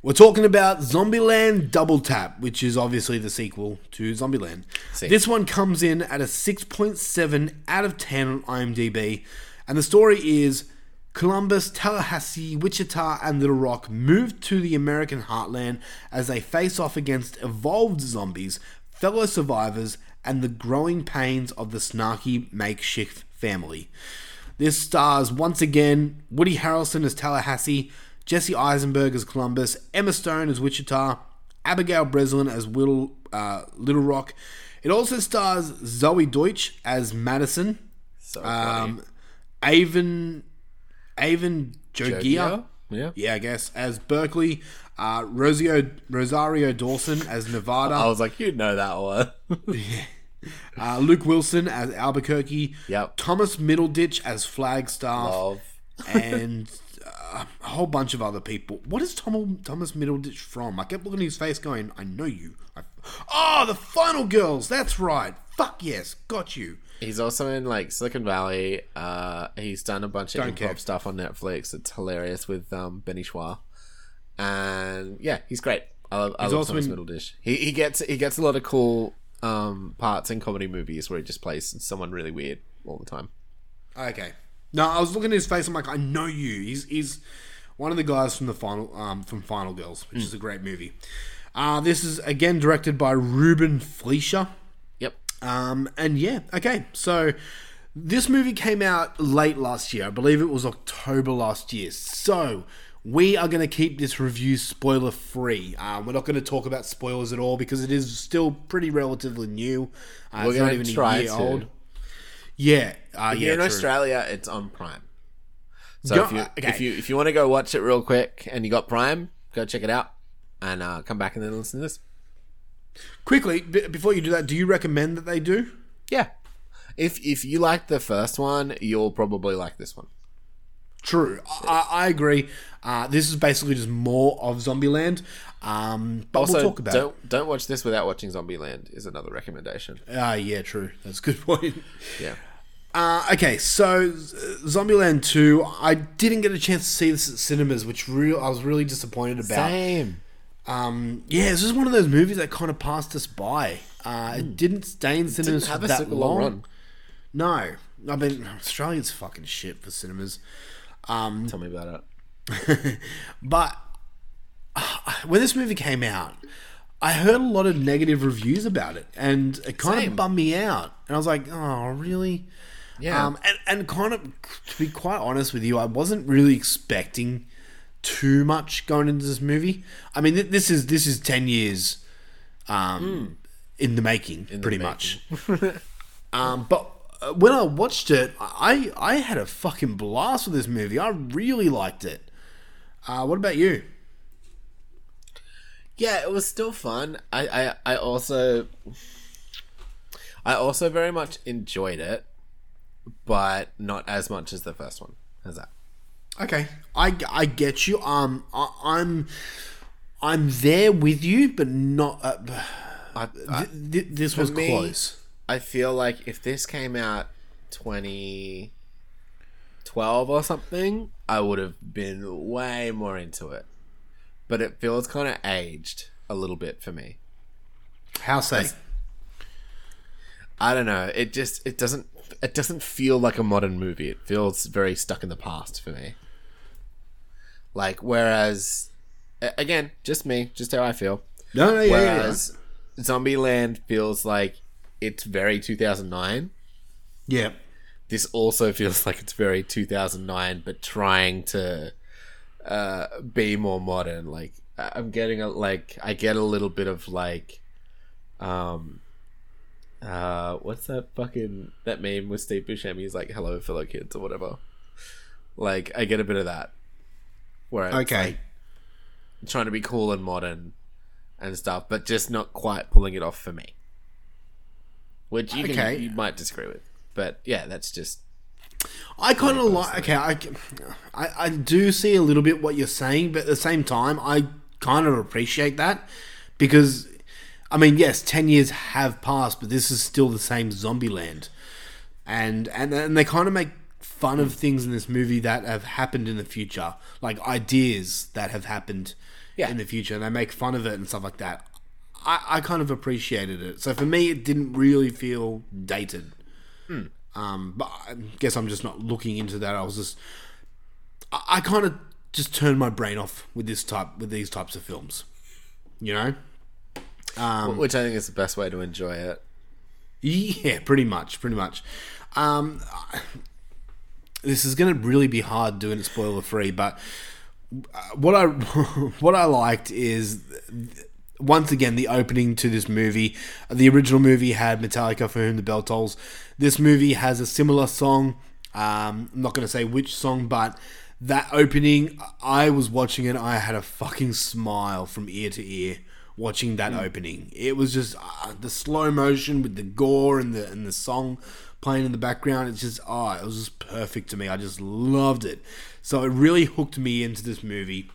We're talking about Zombieland Double Tap, which is obviously the sequel to Zombieland. See. This one comes in at a 6.7 out of 10 on IMDb, and the story is Columbus, Tallahassee, Wichita, and Little Rock move to the American heartland as they face off against evolved zombies, fellow survivors, and the growing pains of the snarky makeshift family. This stars once again Woody Harrelson as Tallahassee, Jesse Eisenberg as Columbus, Emma Stone as Wichita, Abigail Breslin as Little, uh, Little Rock. It also stars Zoey Deutch as Madison, So um, Avan, Avan Jogia? Yeah. yeah, I guess as Berkeley, uh, Rosio, Rosario Dawson as Nevada. I was like, you'd know that one. Uh, Luke Wilson as Albuquerque. Yep. Thomas Middleditch as Flagstaff. Love. and uh, a whole bunch of other people. What is Tom, Thomas Middleditch from? I kept looking at his face going, I know you. I, oh, the Final Girls. That's right. Fuck yes. Got you. He's also in like Silicon Valley. Uh, he's done a bunch of Don't care. improv stuff on Netflix. It's hilarious with um, Ben Schwartz, and yeah, he's great. I love, I He's love Thomas in- Middleditch. He he gets he gets a lot of cool um, parts in comedy movies where he just plays someone really weird all the time. Okay. No, I was looking at his face. I'm like, I know you. He's he's one of the guys from the final um, from Final Girls, which is a great movie. Uh, this is again directed by Ruben Fleischer. Um, and yeah, okay. So this movie came out late last year. I believe it was October last year. So we are going to keep this review spoiler free. Um, we're not going to talk about spoilers at all because it is still pretty relatively new. Uh, We're it's not gonna even a try to. old. Yeah, uh, Here yeah. in true. Australia, it's on Prime. So Go- if you okay. if you if you want to go watch it real quick and you got Prime, go check it out and uh, come back and then listen to this. Quickly, b- before you do that, do you recommend that they do? Yeah. If if you like the first one, you'll probably like this one. True, I, I agree. Uh, this is basically just more of Zombieland, um, but also, we'll talk about don't don't watch this without watching Zombieland. Is another recommendation. it. Ah, yeah, true. That's a good point. Yeah. Uh, okay, so Zombieland 2, I didn't get a chance to see this at cinemas, which real I was really disappointed about. Same. Um, yeah, this is one of those movies that kind of passed us by. Uh, it didn't stay in cinemas Hmm. for that long run. No, I mean Australia's fucking shit for cinemas. Um, Tell me about it. but uh, when this movie came out, I heard a lot of negative reviews about it, and it kind Same. of bummed me out. And I was like, "Oh, really?" Yeah. Um, and and kind of to be quite honest with you, I wasn't really expecting too much going into this movie. I mean, th- this is this is ten years um, in the making. In the pretty making. much. um, but uh, when I watched it, I I had a fucking blast with this movie. I really liked it. Uh, what about you? Yeah, it was still fun. I, I, I also I also very much enjoyed it, but not as much as the first one. How's that? Okay, I, I get you. Um, I, I'm I'm there with you, but not. Uh, I, th- th- this was me, close. I feel like if this came out 2012 or something, I would have been way more into it. But it feels kind of aged a little bit for me. How say? I don't know. It just it doesn't it doesn't feel like a modern movie. It feels very stuck in the past for me. Like whereas again, just me, just how I feel. No, no, yeah, yeah, yeah. Whereas Zombieland feels like it's very 2009. Yeah. This also feels like it's very 2009 but trying to uh be more modern like I'm getting a like I get a little bit of like um uh what's that fucking that meme with Steve Buscemi he's like hello fellow kids or whatever like I get a bit of that where Okay. like trying to be cool and modern and stuff but just not quite pulling it off for me which you can Okay. you might disagree with but yeah that's just I kind of like. Okay, I, I I do see a little bit what you're saying, but at the same time, I kind of appreciate that because, I mean, yes, ten years have passed, but this is still the same Zombieland, and and and they kind of make fun of things in this movie that have happened in the future, like ideas that have happened Yeah. in the future, and they make fun of it and stuff like that. I, I kind of appreciated it. So for me, it didn't really feel dated. Hmm. Um, but I guess I'm just not looking into that. I was just, I, I kind of just turned my brain off with this type, with these types of films. You know, um, which I think is the best way to enjoy it yeah, pretty much, pretty much. Um, this is going to really be hard doing it spoiler free, but uh, what I what I liked is once again the opening to this movie. The original movie had Metallica for whom the bell tolls. This movie has a similar song. Um, I'm not going to say which song, but that opening, I was watching it. I had a fucking smile from ear to ear watching that opening. It was just uh, the slow motion with the gore and the and the song playing in the background. It's just oh, it was just perfect to me. I just loved it. So it really hooked me into this movie.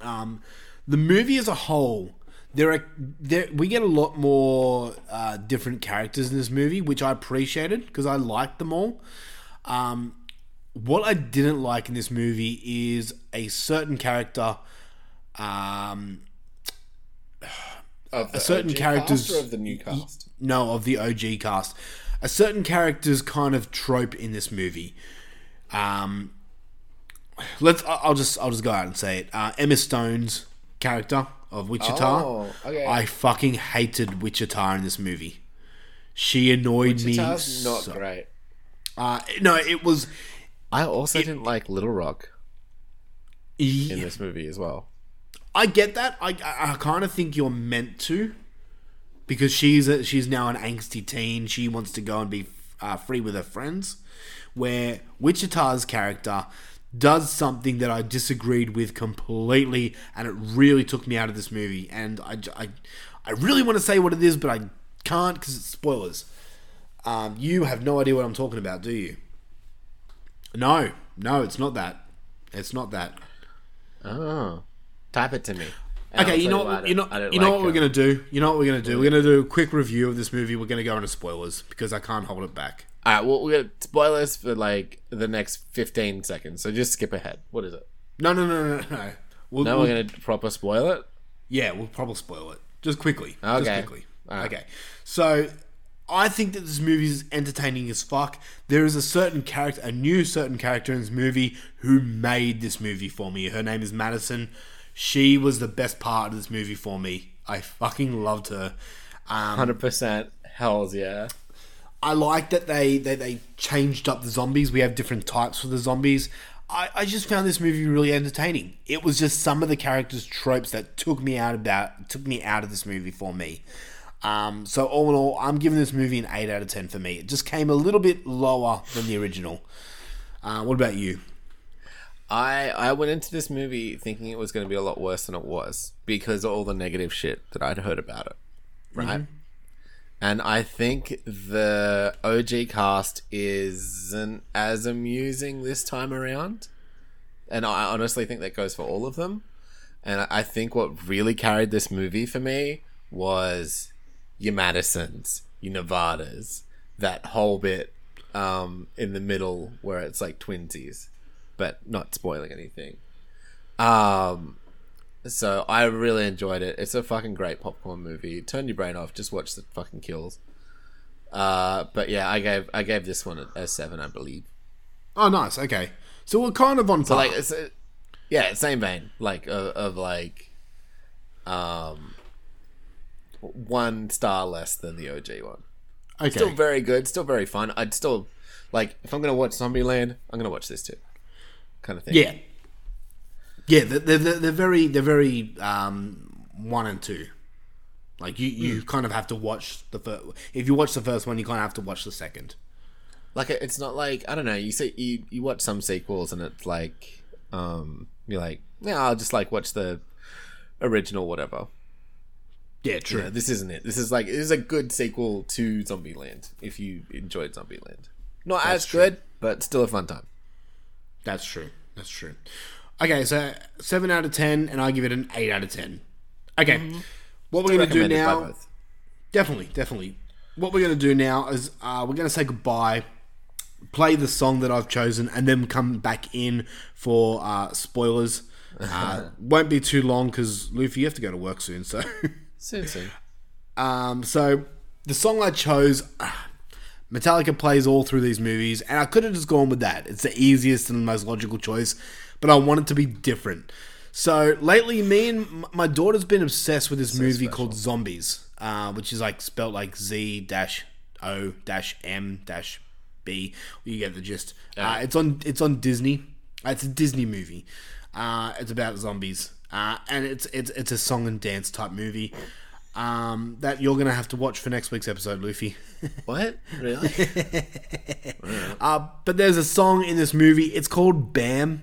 Um, the movie as a whole, there are there we get a lot more uh, different characters in this movie, which I appreciated because I liked them all. Um, what I didn't like in this movie is a certain character. Um, a the certain OG characters cast or of the new cast? No, of the OG cast. A certain character's kind of trope in this movie. Um, let's. I- I'll just. I'll just go out and say it. Uh, Emma Stone's character of Wichita. Oh, okay. I fucking hated Wichita in this movie. She annoyed Wichita's me. not so- great. Uh, no, it was. I also didn't like Little Rock Yeah. in this movie as well. I get that. I I, I kind of think you're meant to, because she's a, she's now an angsty teen. She wants to go and be uh, free with her friends. Where Wichita's character does something that I disagreed with completely, and it really took me out of this movie. And I, I, I really want to say what it is, but I can't because it's spoilers. Um, you have no idea what I'm talking about, do you? No, no, it's not that. It's not that. Oh, type it to me. Okay, I'll you know, what, you know, you know like what we're gonna do. You know what we're gonna do. We're gonna do a quick review of this movie. We're gonna go into spoilers because I can't hold it back. All right, well, we got spoilers for like the next fifteen seconds, so just skip ahead. What is it? No, no, no, no, no. We'll, now we'll- we're gonna proper spoil it. Yeah, we'll probably spoil it. Just quickly. Just Okay. quickly. All right. Okay. So I think that this movie is entertaining as fuck. There is a certain character, a new certain character in this movie who made this movie for me. Her name is Madison. She was the best part of this movie for me. I fucking loved her. Um, Hundred percent. Hell's yeah. I like that they, they they changed up the zombies. We have different types for the zombies. I, I just found this movie really entertaining. It was just some of the characters' tropes that took me out about took me out of this movie for me. Um, so all in all, I'm giving this movie an eight out of ten for me. It just came a little bit lower than the original. Uh, what about you? I I went into this movie thinking it was going to be a lot worse than it was because of all the negative shit that I'd heard about it, right? Mhm. And I think the OG cast isn't as amusing this time around, and I honestly think that goes for all of them. And I- I think what really carried this movie for me was your Madisons, your Nevadas, that whole bit um, in the middle where it's like twinsies, but not spoiling anything. Um, so I really enjoyed it. It's a fucking great popcorn movie. Turn your brain off. Just watch the fucking kills. Uh, but yeah, I gave I gave this one a, a seven, I believe. Oh, nice. Okay, so we're kind of on So par. like, it's a, yeah, same vein, like of, of like, um, one star less than the OG one. Okay. Still very good. Still very fun. I'd still like if I'm gonna watch Zombieland, I'm gonna watch this too, kind of thing. Yeah. Yeah, they're, they're, they're very they're very um, one and two. Like you, you kind of have to watch the first. If you watch the first one, you kind of have to watch the second. like it's not like I don't know. You see, you you watch some sequels and it's like, um, you're like, yeah, I'll just like watch the original, whatever. Yeah, true. Know, this isn't it. This is like it is a good sequel to Zombieland if you enjoyed Zombieland. Not That's as true. good, but still a fun time. That's true. That's true. Okay, so seven out of ten, and I give it an eight out of ten. Okay, what we're gonna do now? Definitely, definitely. What we're gonna do now is uh, we're gonna say goodbye, play the song that I've chosen, and then come back in for uh, spoilers. Uh, won't be too long because Luffy, you have to go to work soon. So, Soon, soon. um, so the song I chose, Metallica plays all through these movies, and I could have just gone with that. It's the easiest and the most logical choice, but I want it to be different. So lately, me and my daughter's been obsessed with this movie called Zombies, uh, which is like spelled like Z dash O dash M dash B. You get the gist. Uh, it's on it's on Disney. Uh, It's a Disney movie. Uh, it's about zombies, uh, and it's it's it's a song and dance type movie. Um, that you're gonna have to watch for next week's episode, Luffy. What? Really? Uh, but there's a song in this movie. It's called Bam,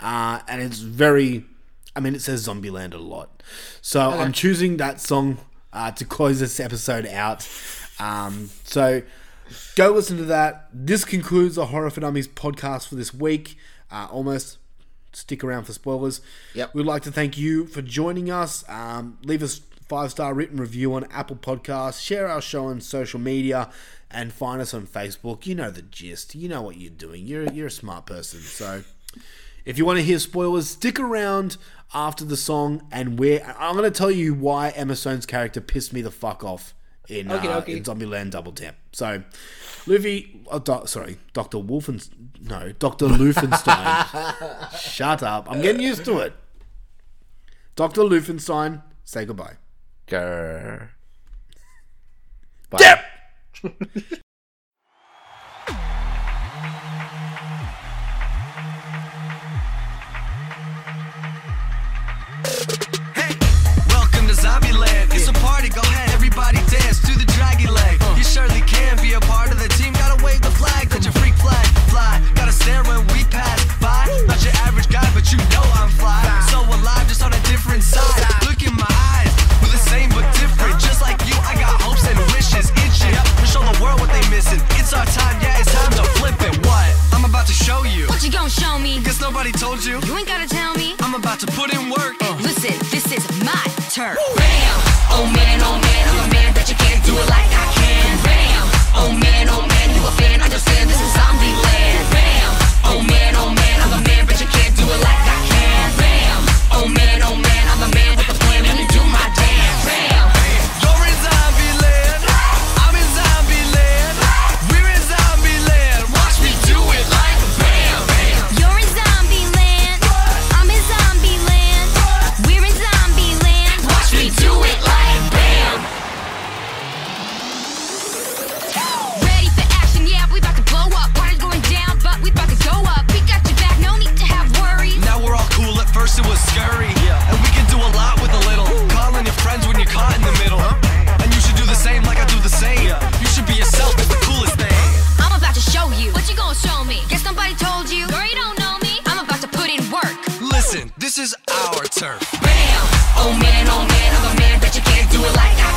uh, and it's very. I mean, it says Zombieland a lot, so I'm choosing that song uh, to close this episode out. Um, so go listen to that. This concludes the Horror for Dummies podcast for this week. Uh, almost. Stick around for spoilers. Yep. We'd like to thank you for joining us. Um, leave us five star written review on Apple Podcasts. Share our show on social media, and find us on Facebook. You know the gist. You know what you're doing. You're you're a smart person. So, if you want to hear spoilers, stick around after the song. And where I'm going to tell you why Emma Stone's character pissed me the fuck off in, Okie uh, dokie. in Zombieland Double Tap. So, Luffy, oh, doc, sorry, Doctor Wolfen, no, Doctor Lufenstein. Shut up. I'm getting used to it. Dr. Lufenstein, say goodbye. Grr. Bye. Yep. It's a party, go ahead, everybody dance, the draggy leg. You surely can be a part of the team. Gotta wave the flag, let your freak flag fly. Gotta stare when we pass by. Not your average guy, but you know I'm fly. So alive, just on a different side. Look in my eyes same but different. Just like you, I got hopes and wishes, itching to show the world what they missing. It's our time, yeah, it's time to flip it. What? I'm about to show you. What you gonna show me? Guess nobody told you. You ain't gotta tell me. I'm about to put in work. Uh. Listen, this is my turn. Bam! Oh man, oh man, I'm a man that you can't do it like I can. Bam! Oh man, oh man, you a fan? Understand this is zombie land. Bam! Oh man, oh man. It. And we can do a lot with a little. Calling your friends when you're caught in the middle. And you should do the same like I do the same. You should be yourself. It's the coolest thing. I'm about to show you. What you gonna show me? Guess somebody told you. Girl, you don't know me. I'm about to put in work. Listen, this is our turf. Bam! Oh man, oh man, I'm a man, bet you can't do it like I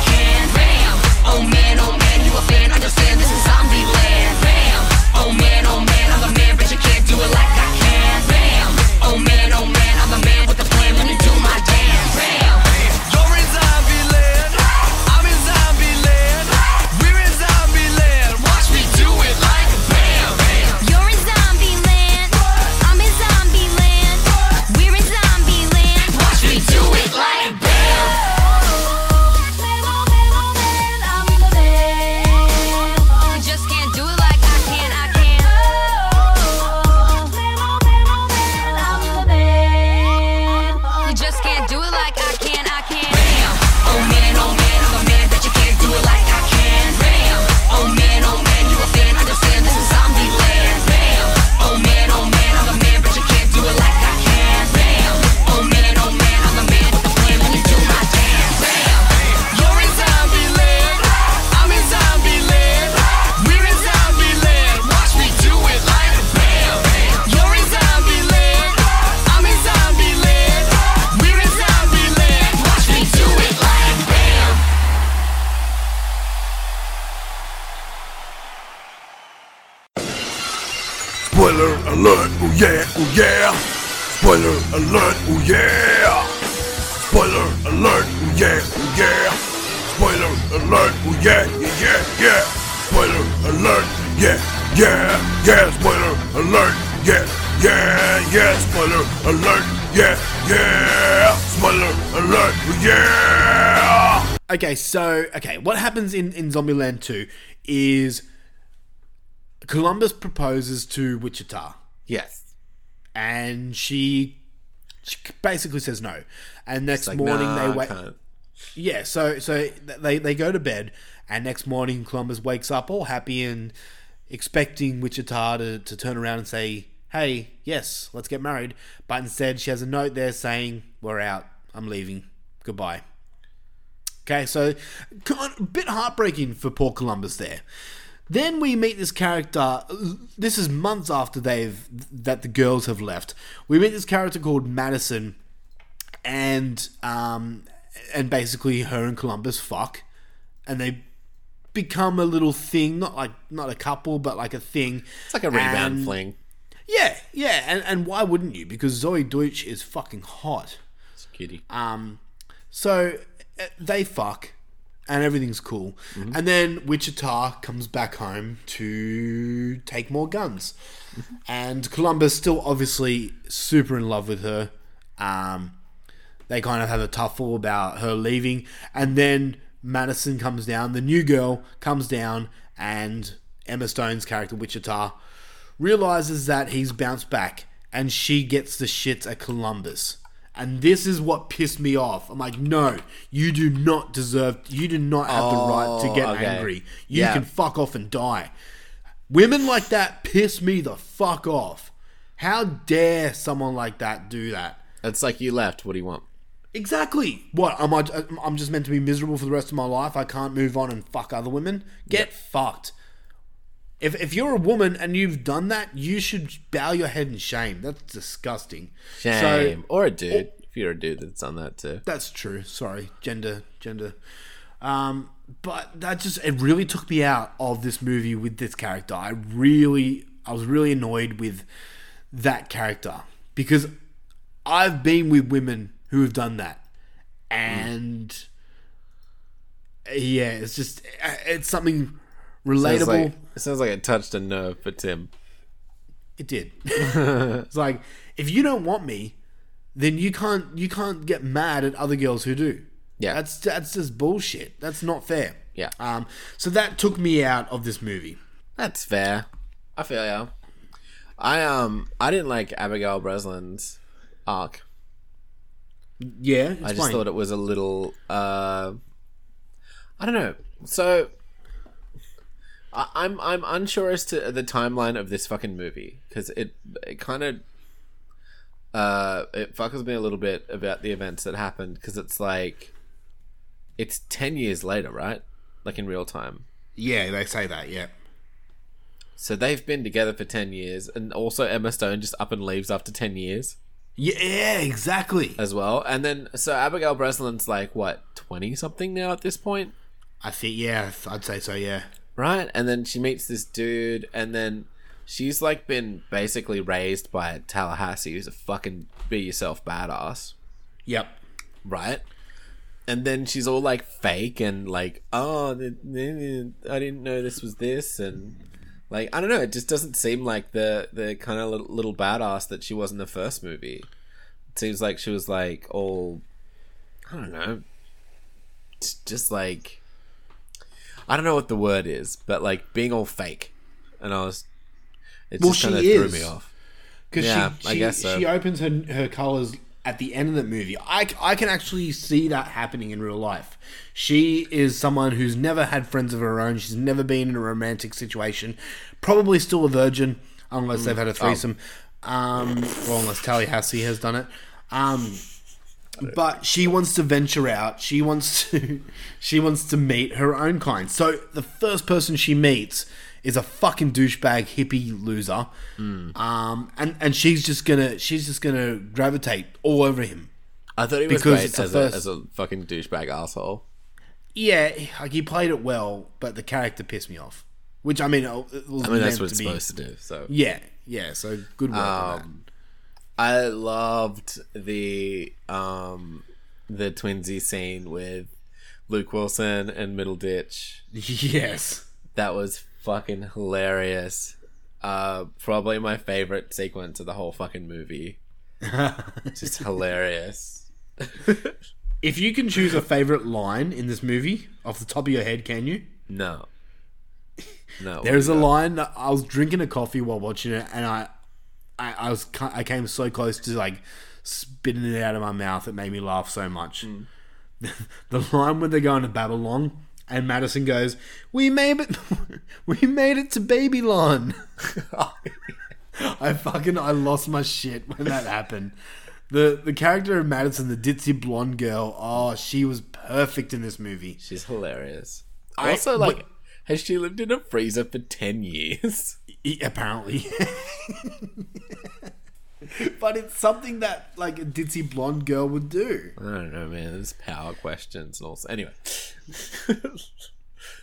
Spoiler alert, oh yeah, oh yeah. Spoiler alert, oh yeah. Spoiler alert, oh yeah, oh yeah. Spoiler alert, oh yeah, yeah, yeah. Spoiler alert, yeah, yeah, yeah. Spoiler alert, yeah, yeah, yeah. Spoiler alert, yeah, yeah. Spoiler alert, oh yeah. Okay, so okay, what happens in in Zombieland 2 is Columbus proposes to Wichita. Yes. And she, she basically says no. And next like, morning "Nah, they wake can't." Yeah, so so they they go to bed and next morning Columbus wakes up all happy and expecting Wichita to, to turn around and say, Hey, yes, let's get married. But instead she has a note there saying, We're out. I'm leaving. Goodbye. Okay, so a bit heartbreaking for poor Columbus there. Then we meet this character. This is months after they've that the girls have left. We meet this character called Madison, and um, and basically her and Columbus fuck, and they become a little thing. Not like not a couple, but like a thing. It's like a rebound And- fling. Yeah, yeah, and and why wouldn't you? Because Zoey Deutch is fucking hot. It's a kitty. Um, so uh, they fuck, and everything's cool. Mm-hmm. And then Wichita comes back home to take more guns, Mm-hmm. and Columbus still obviously super in love with her. Um, they kind of have a tuffle about her leaving, and then Madison comes down. The new girl comes down, and Emma Stone's character Wichita realizes that he's bounced back, and she gets the shits at Columbus. And this is what pissed me off. I'm like, no, you do not deserve. You do not have the right to Oh, get okay. angry. You Yeah. can fuck off and die. Women like that piss me the fuck off. How dare someone like that do that? It's like you left. What do you want? Exactly. What am I? I'm just meant to be miserable for the rest of my life. I can't move on and fuck other women. Get fucked. If if you're a woman and you've done that, you should bow your head in shame. That's disgusting. Shame. So, or a dude. if you're a dude that's done that too. that's true. Sorry, gender, gender. Um, but that just it really took me out of this movie with this character. I really, I was really annoyed with that character because I've been with women who have done that, and yeah, it's just it's something relatable. Sounds like, it sounds like it touched a nerve for Tim. It did. it's like if you don't want me, then you can't you can't get mad at other girls who do. Yeah, that's that's just bullshit. That's not fair. Yeah. Um. So that took me out of this movie. That's fair. I feel ya. I um I didn't like Abigail Breslin's arc. Yeah, I just explain. thought it was a little uh I don't know. So I, I'm I'm unsure as to the timeline of this fucking movie because it it kind of uh it fucks me a little bit about the events that happened because it's like it's ten years later, right? Like in real time. Yeah, they say that. Yeah. So they've been together for ten years, and also Emma Stone just up and leaves after ten years. Yeah, exactly. As well, and then so Abigail Breslin's like what twenty something now at this point. I think yeah, I'd say so. Yeah. Right, and then she meets this dude, and then she's like been basically raised by Tallahassee, who's a fucking be yourself badass. Yep. Right. And then she's all like fake and like, oh, I didn't know this was this, and like I don't know, it just doesn't seem like the the kind of little, little badass that she was in the first movie. It seems like she was like all, I don't know, just like I don't know what the word is, but like being all fake, and I was, it Well, just kind of she threw me off. Because yeah, she, I she, guess so. she opens her her colors at the end of the movie. I, I can actually see that happening in real life. She is someone who's never had friends of her own. She's never been in a romantic situation. Probably still a virgin, unless Mm. they've had a Oh. threesome. Um, well, unless Tallahassee has done it. Um, but she wants to venture out. She wants to she wants to meet her own kind. So the first person she meets is a fucking douchebag hippie loser. Mm. Um, and and she's just gonna she's just gonna gravitate all over him. I thought he was because great as, first- a, as a fucking douchebag asshole. Yeah, like he played it well, but the character pissed me off. Which I mean, I mean, that's what it's be- supposed to do. So yeah, yeah. So good work. on that. Um, I loved the um the twinsy scene with Luke Wilson and Middleditch. Yes, that was fucking hilarious. Uh, probably my favorite sequence of the whole fucking movie. Just hilarious. If you can choose a favorite line in this movie off the top of your head, can you? No. No. There's a line that I was drinking a coffee while watching it, and I, I, I was I came so close to like spitting it out of my mouth. It made me laugh so much. Mm. the line when they're going to Babylon, and Madison goes, "We made it, we made it to Babylon." I fucking I lost my shit when that happened. The the character of Madison, the ditzy blonde girl, oh, she was perfect in this movie. She's hilarious. I- also, like, but- has she lived in a freezer for ten years? Apparently. but it's something that like a ditzy blonde girl would do. I don't know, man. There's power questions and also anyway.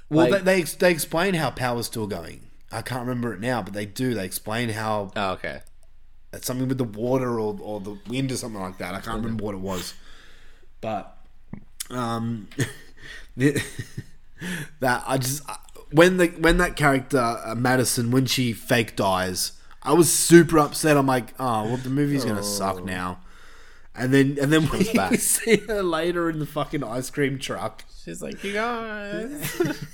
Well, Like- they, they they explain how power's still going. I can't remember it now, but they do. They explain how. Oh, okay. It's something with the water or, or the wind or something like that. I can't remember what it was, but um, that I just when the when that character uh, Madison when she fake dies, I was super upset. I'm like, oh well, the movie's gonna suck now. And then and then we, back. see her later in the fucking ice cream truck. She's like, you guys.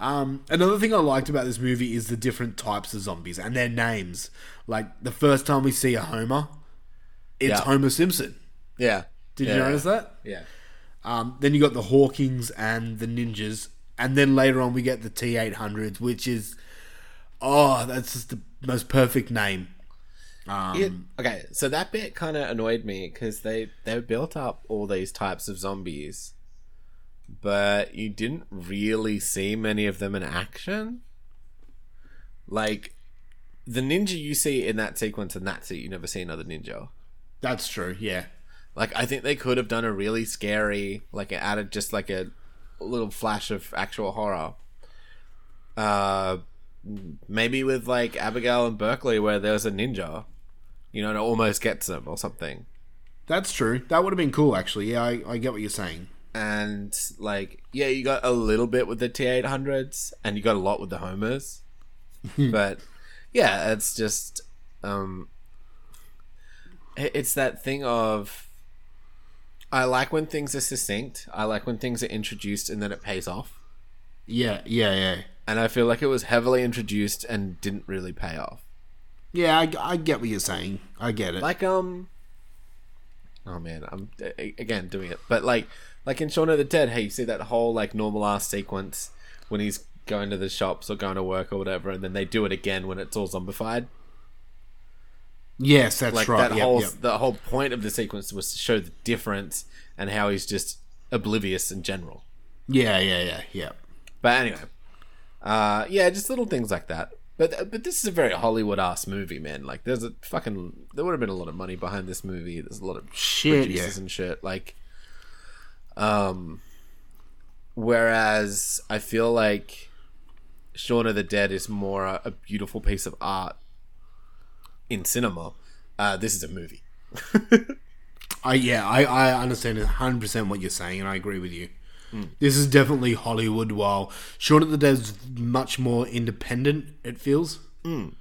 Um, another thing I liked about this movie is the different types of zombies and their names. Like the first time we see a Homer, it's Yeah. Homer Simpson. Yeah. Did Yeah. you notice that? Yeah. Um, then you got the Hawkings and the Ninjas, and then later on we get the T eight hundreds, which is oh, that's just the most perfect name. Um, It- okay, so that bit kind of annoyed me because they they built up all these types of zombies, but you didn't really see many of them in action. Like the ninja you see in that sequence, and that's it. You never see another ninja. That's true. Yeah. Like I think they could have done a really scary, like it added just like a little flash of actual horror. Uh, maybe with like Abigail and Berkeley, where there was a ninja. You know, to almost get to them or something. That's true. That would have been cool, actually. Yeah, I, I get what you're saying. And like, yeah, you got a little bit with the T eight hundreds, and you got a lot with the homers. but yeah, it's just um, it's that thing of I like when things are succinct. I like when things are introduced and then it pays off. Yeah, yeah, yeah. And I feel like it was heavily introduced and didn't really pay off. Yeah, I, I get what you're saying. I get it. Like um, oh man, I'm again doing it, but like like in Shaun of the Dead, hey, you see that whole like normal ass sequence when he's going to the shops or going to work or whatever, and then they do it again when it's all zombified. Yes, that's like right. That Yep, whole yep. the whole point of the sequence was to show the difference and how he's just oblivious in general. Yeah, yeah, yeah, yeah. But anyway, uh, yeah, just little things like that. But but this is a very Hollywood ass movie, man. Like there's a fucking there would have been a lot of money behind this movie. There's a lot of Shit, producers yeah. and shit. Like, um, whereas I feel like Shaun of the Dead is more a, a beautiful piece of art in cinema. Uh, this is a movie. I yeah, I, I understand 100 percent what you're saying, and I agree with you. This is definitely Hollywood, while Shaun of the Dead is much more independent. It feels. Mm.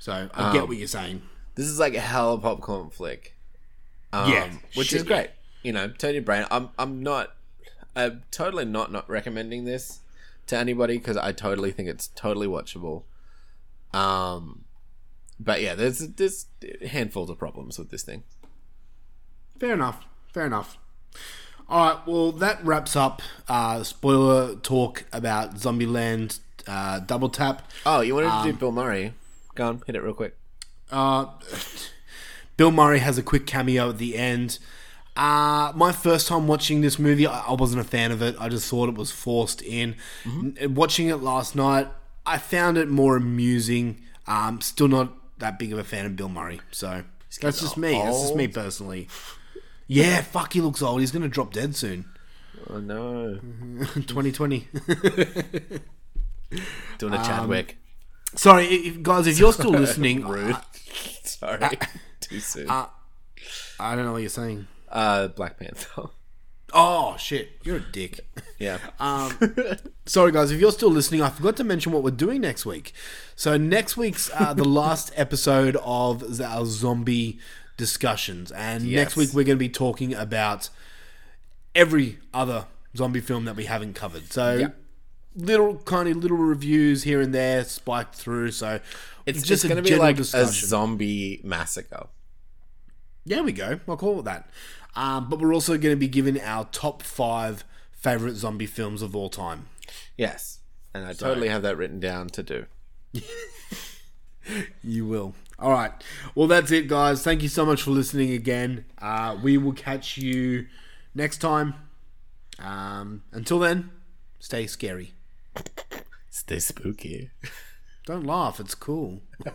So I get Um, what you're saying. This is like a hell of a popcorn flick. Um, Yeah, which shit, is great. You know, turn your brain. I'm I'm not, I'm totally not not recommending this to anybody because I totally think it's totally watchable. Um, but yeah, there's there's handfuls of problems with this thing. Fair enough. Fair enough. All right. Well, that wraps up uh, spoiler talk about Zombieland uh, Double Tap. Oh, you wanted to Um, do Bill Murray? Go on, hit it real quick. Uh, Bill Murray has a quick cameo at the end. Uh, my first time watching this movie, I, I wasn't a fan of it. I just thought it was forced in. N- Watching it last night, I found it more amusing. Um, still not that big of a fan of Bill Murray. So that's just me. That's just me personally. Yeah, fuck, he looks old. He's to drop dead soon. Oh no, 2020. doing a Um, Chadwick. Sorry, if, guys, if you're still listening, Rude. uh, Sorry, too soon. uh, I don't know what you're saying. Uh, Black Panther. Oh shit, you're a dick. Yeah. Um, sorry guys, if you're still listening, I forgot to mention what we're doing next week. So next week's uh, the last episode of our zombie discussions, and next week we're going to be talking about every other zombie film that we haven't covered. So. Yeah. Little kind of little reviews here and there spiked through, so It's just going to be like a zombie massacre. There we go. I'll call it that. Um, but we're also going to be giving our top five favorite zombie films of all time. Yes, and I So- totally have that written down to do. You will. All right. Well, that's it, guys. Thank you so much for listening again. Uh, we will catch you next time. Um, until then, stay scary. Stay spooky. Don't laugh. It's cool.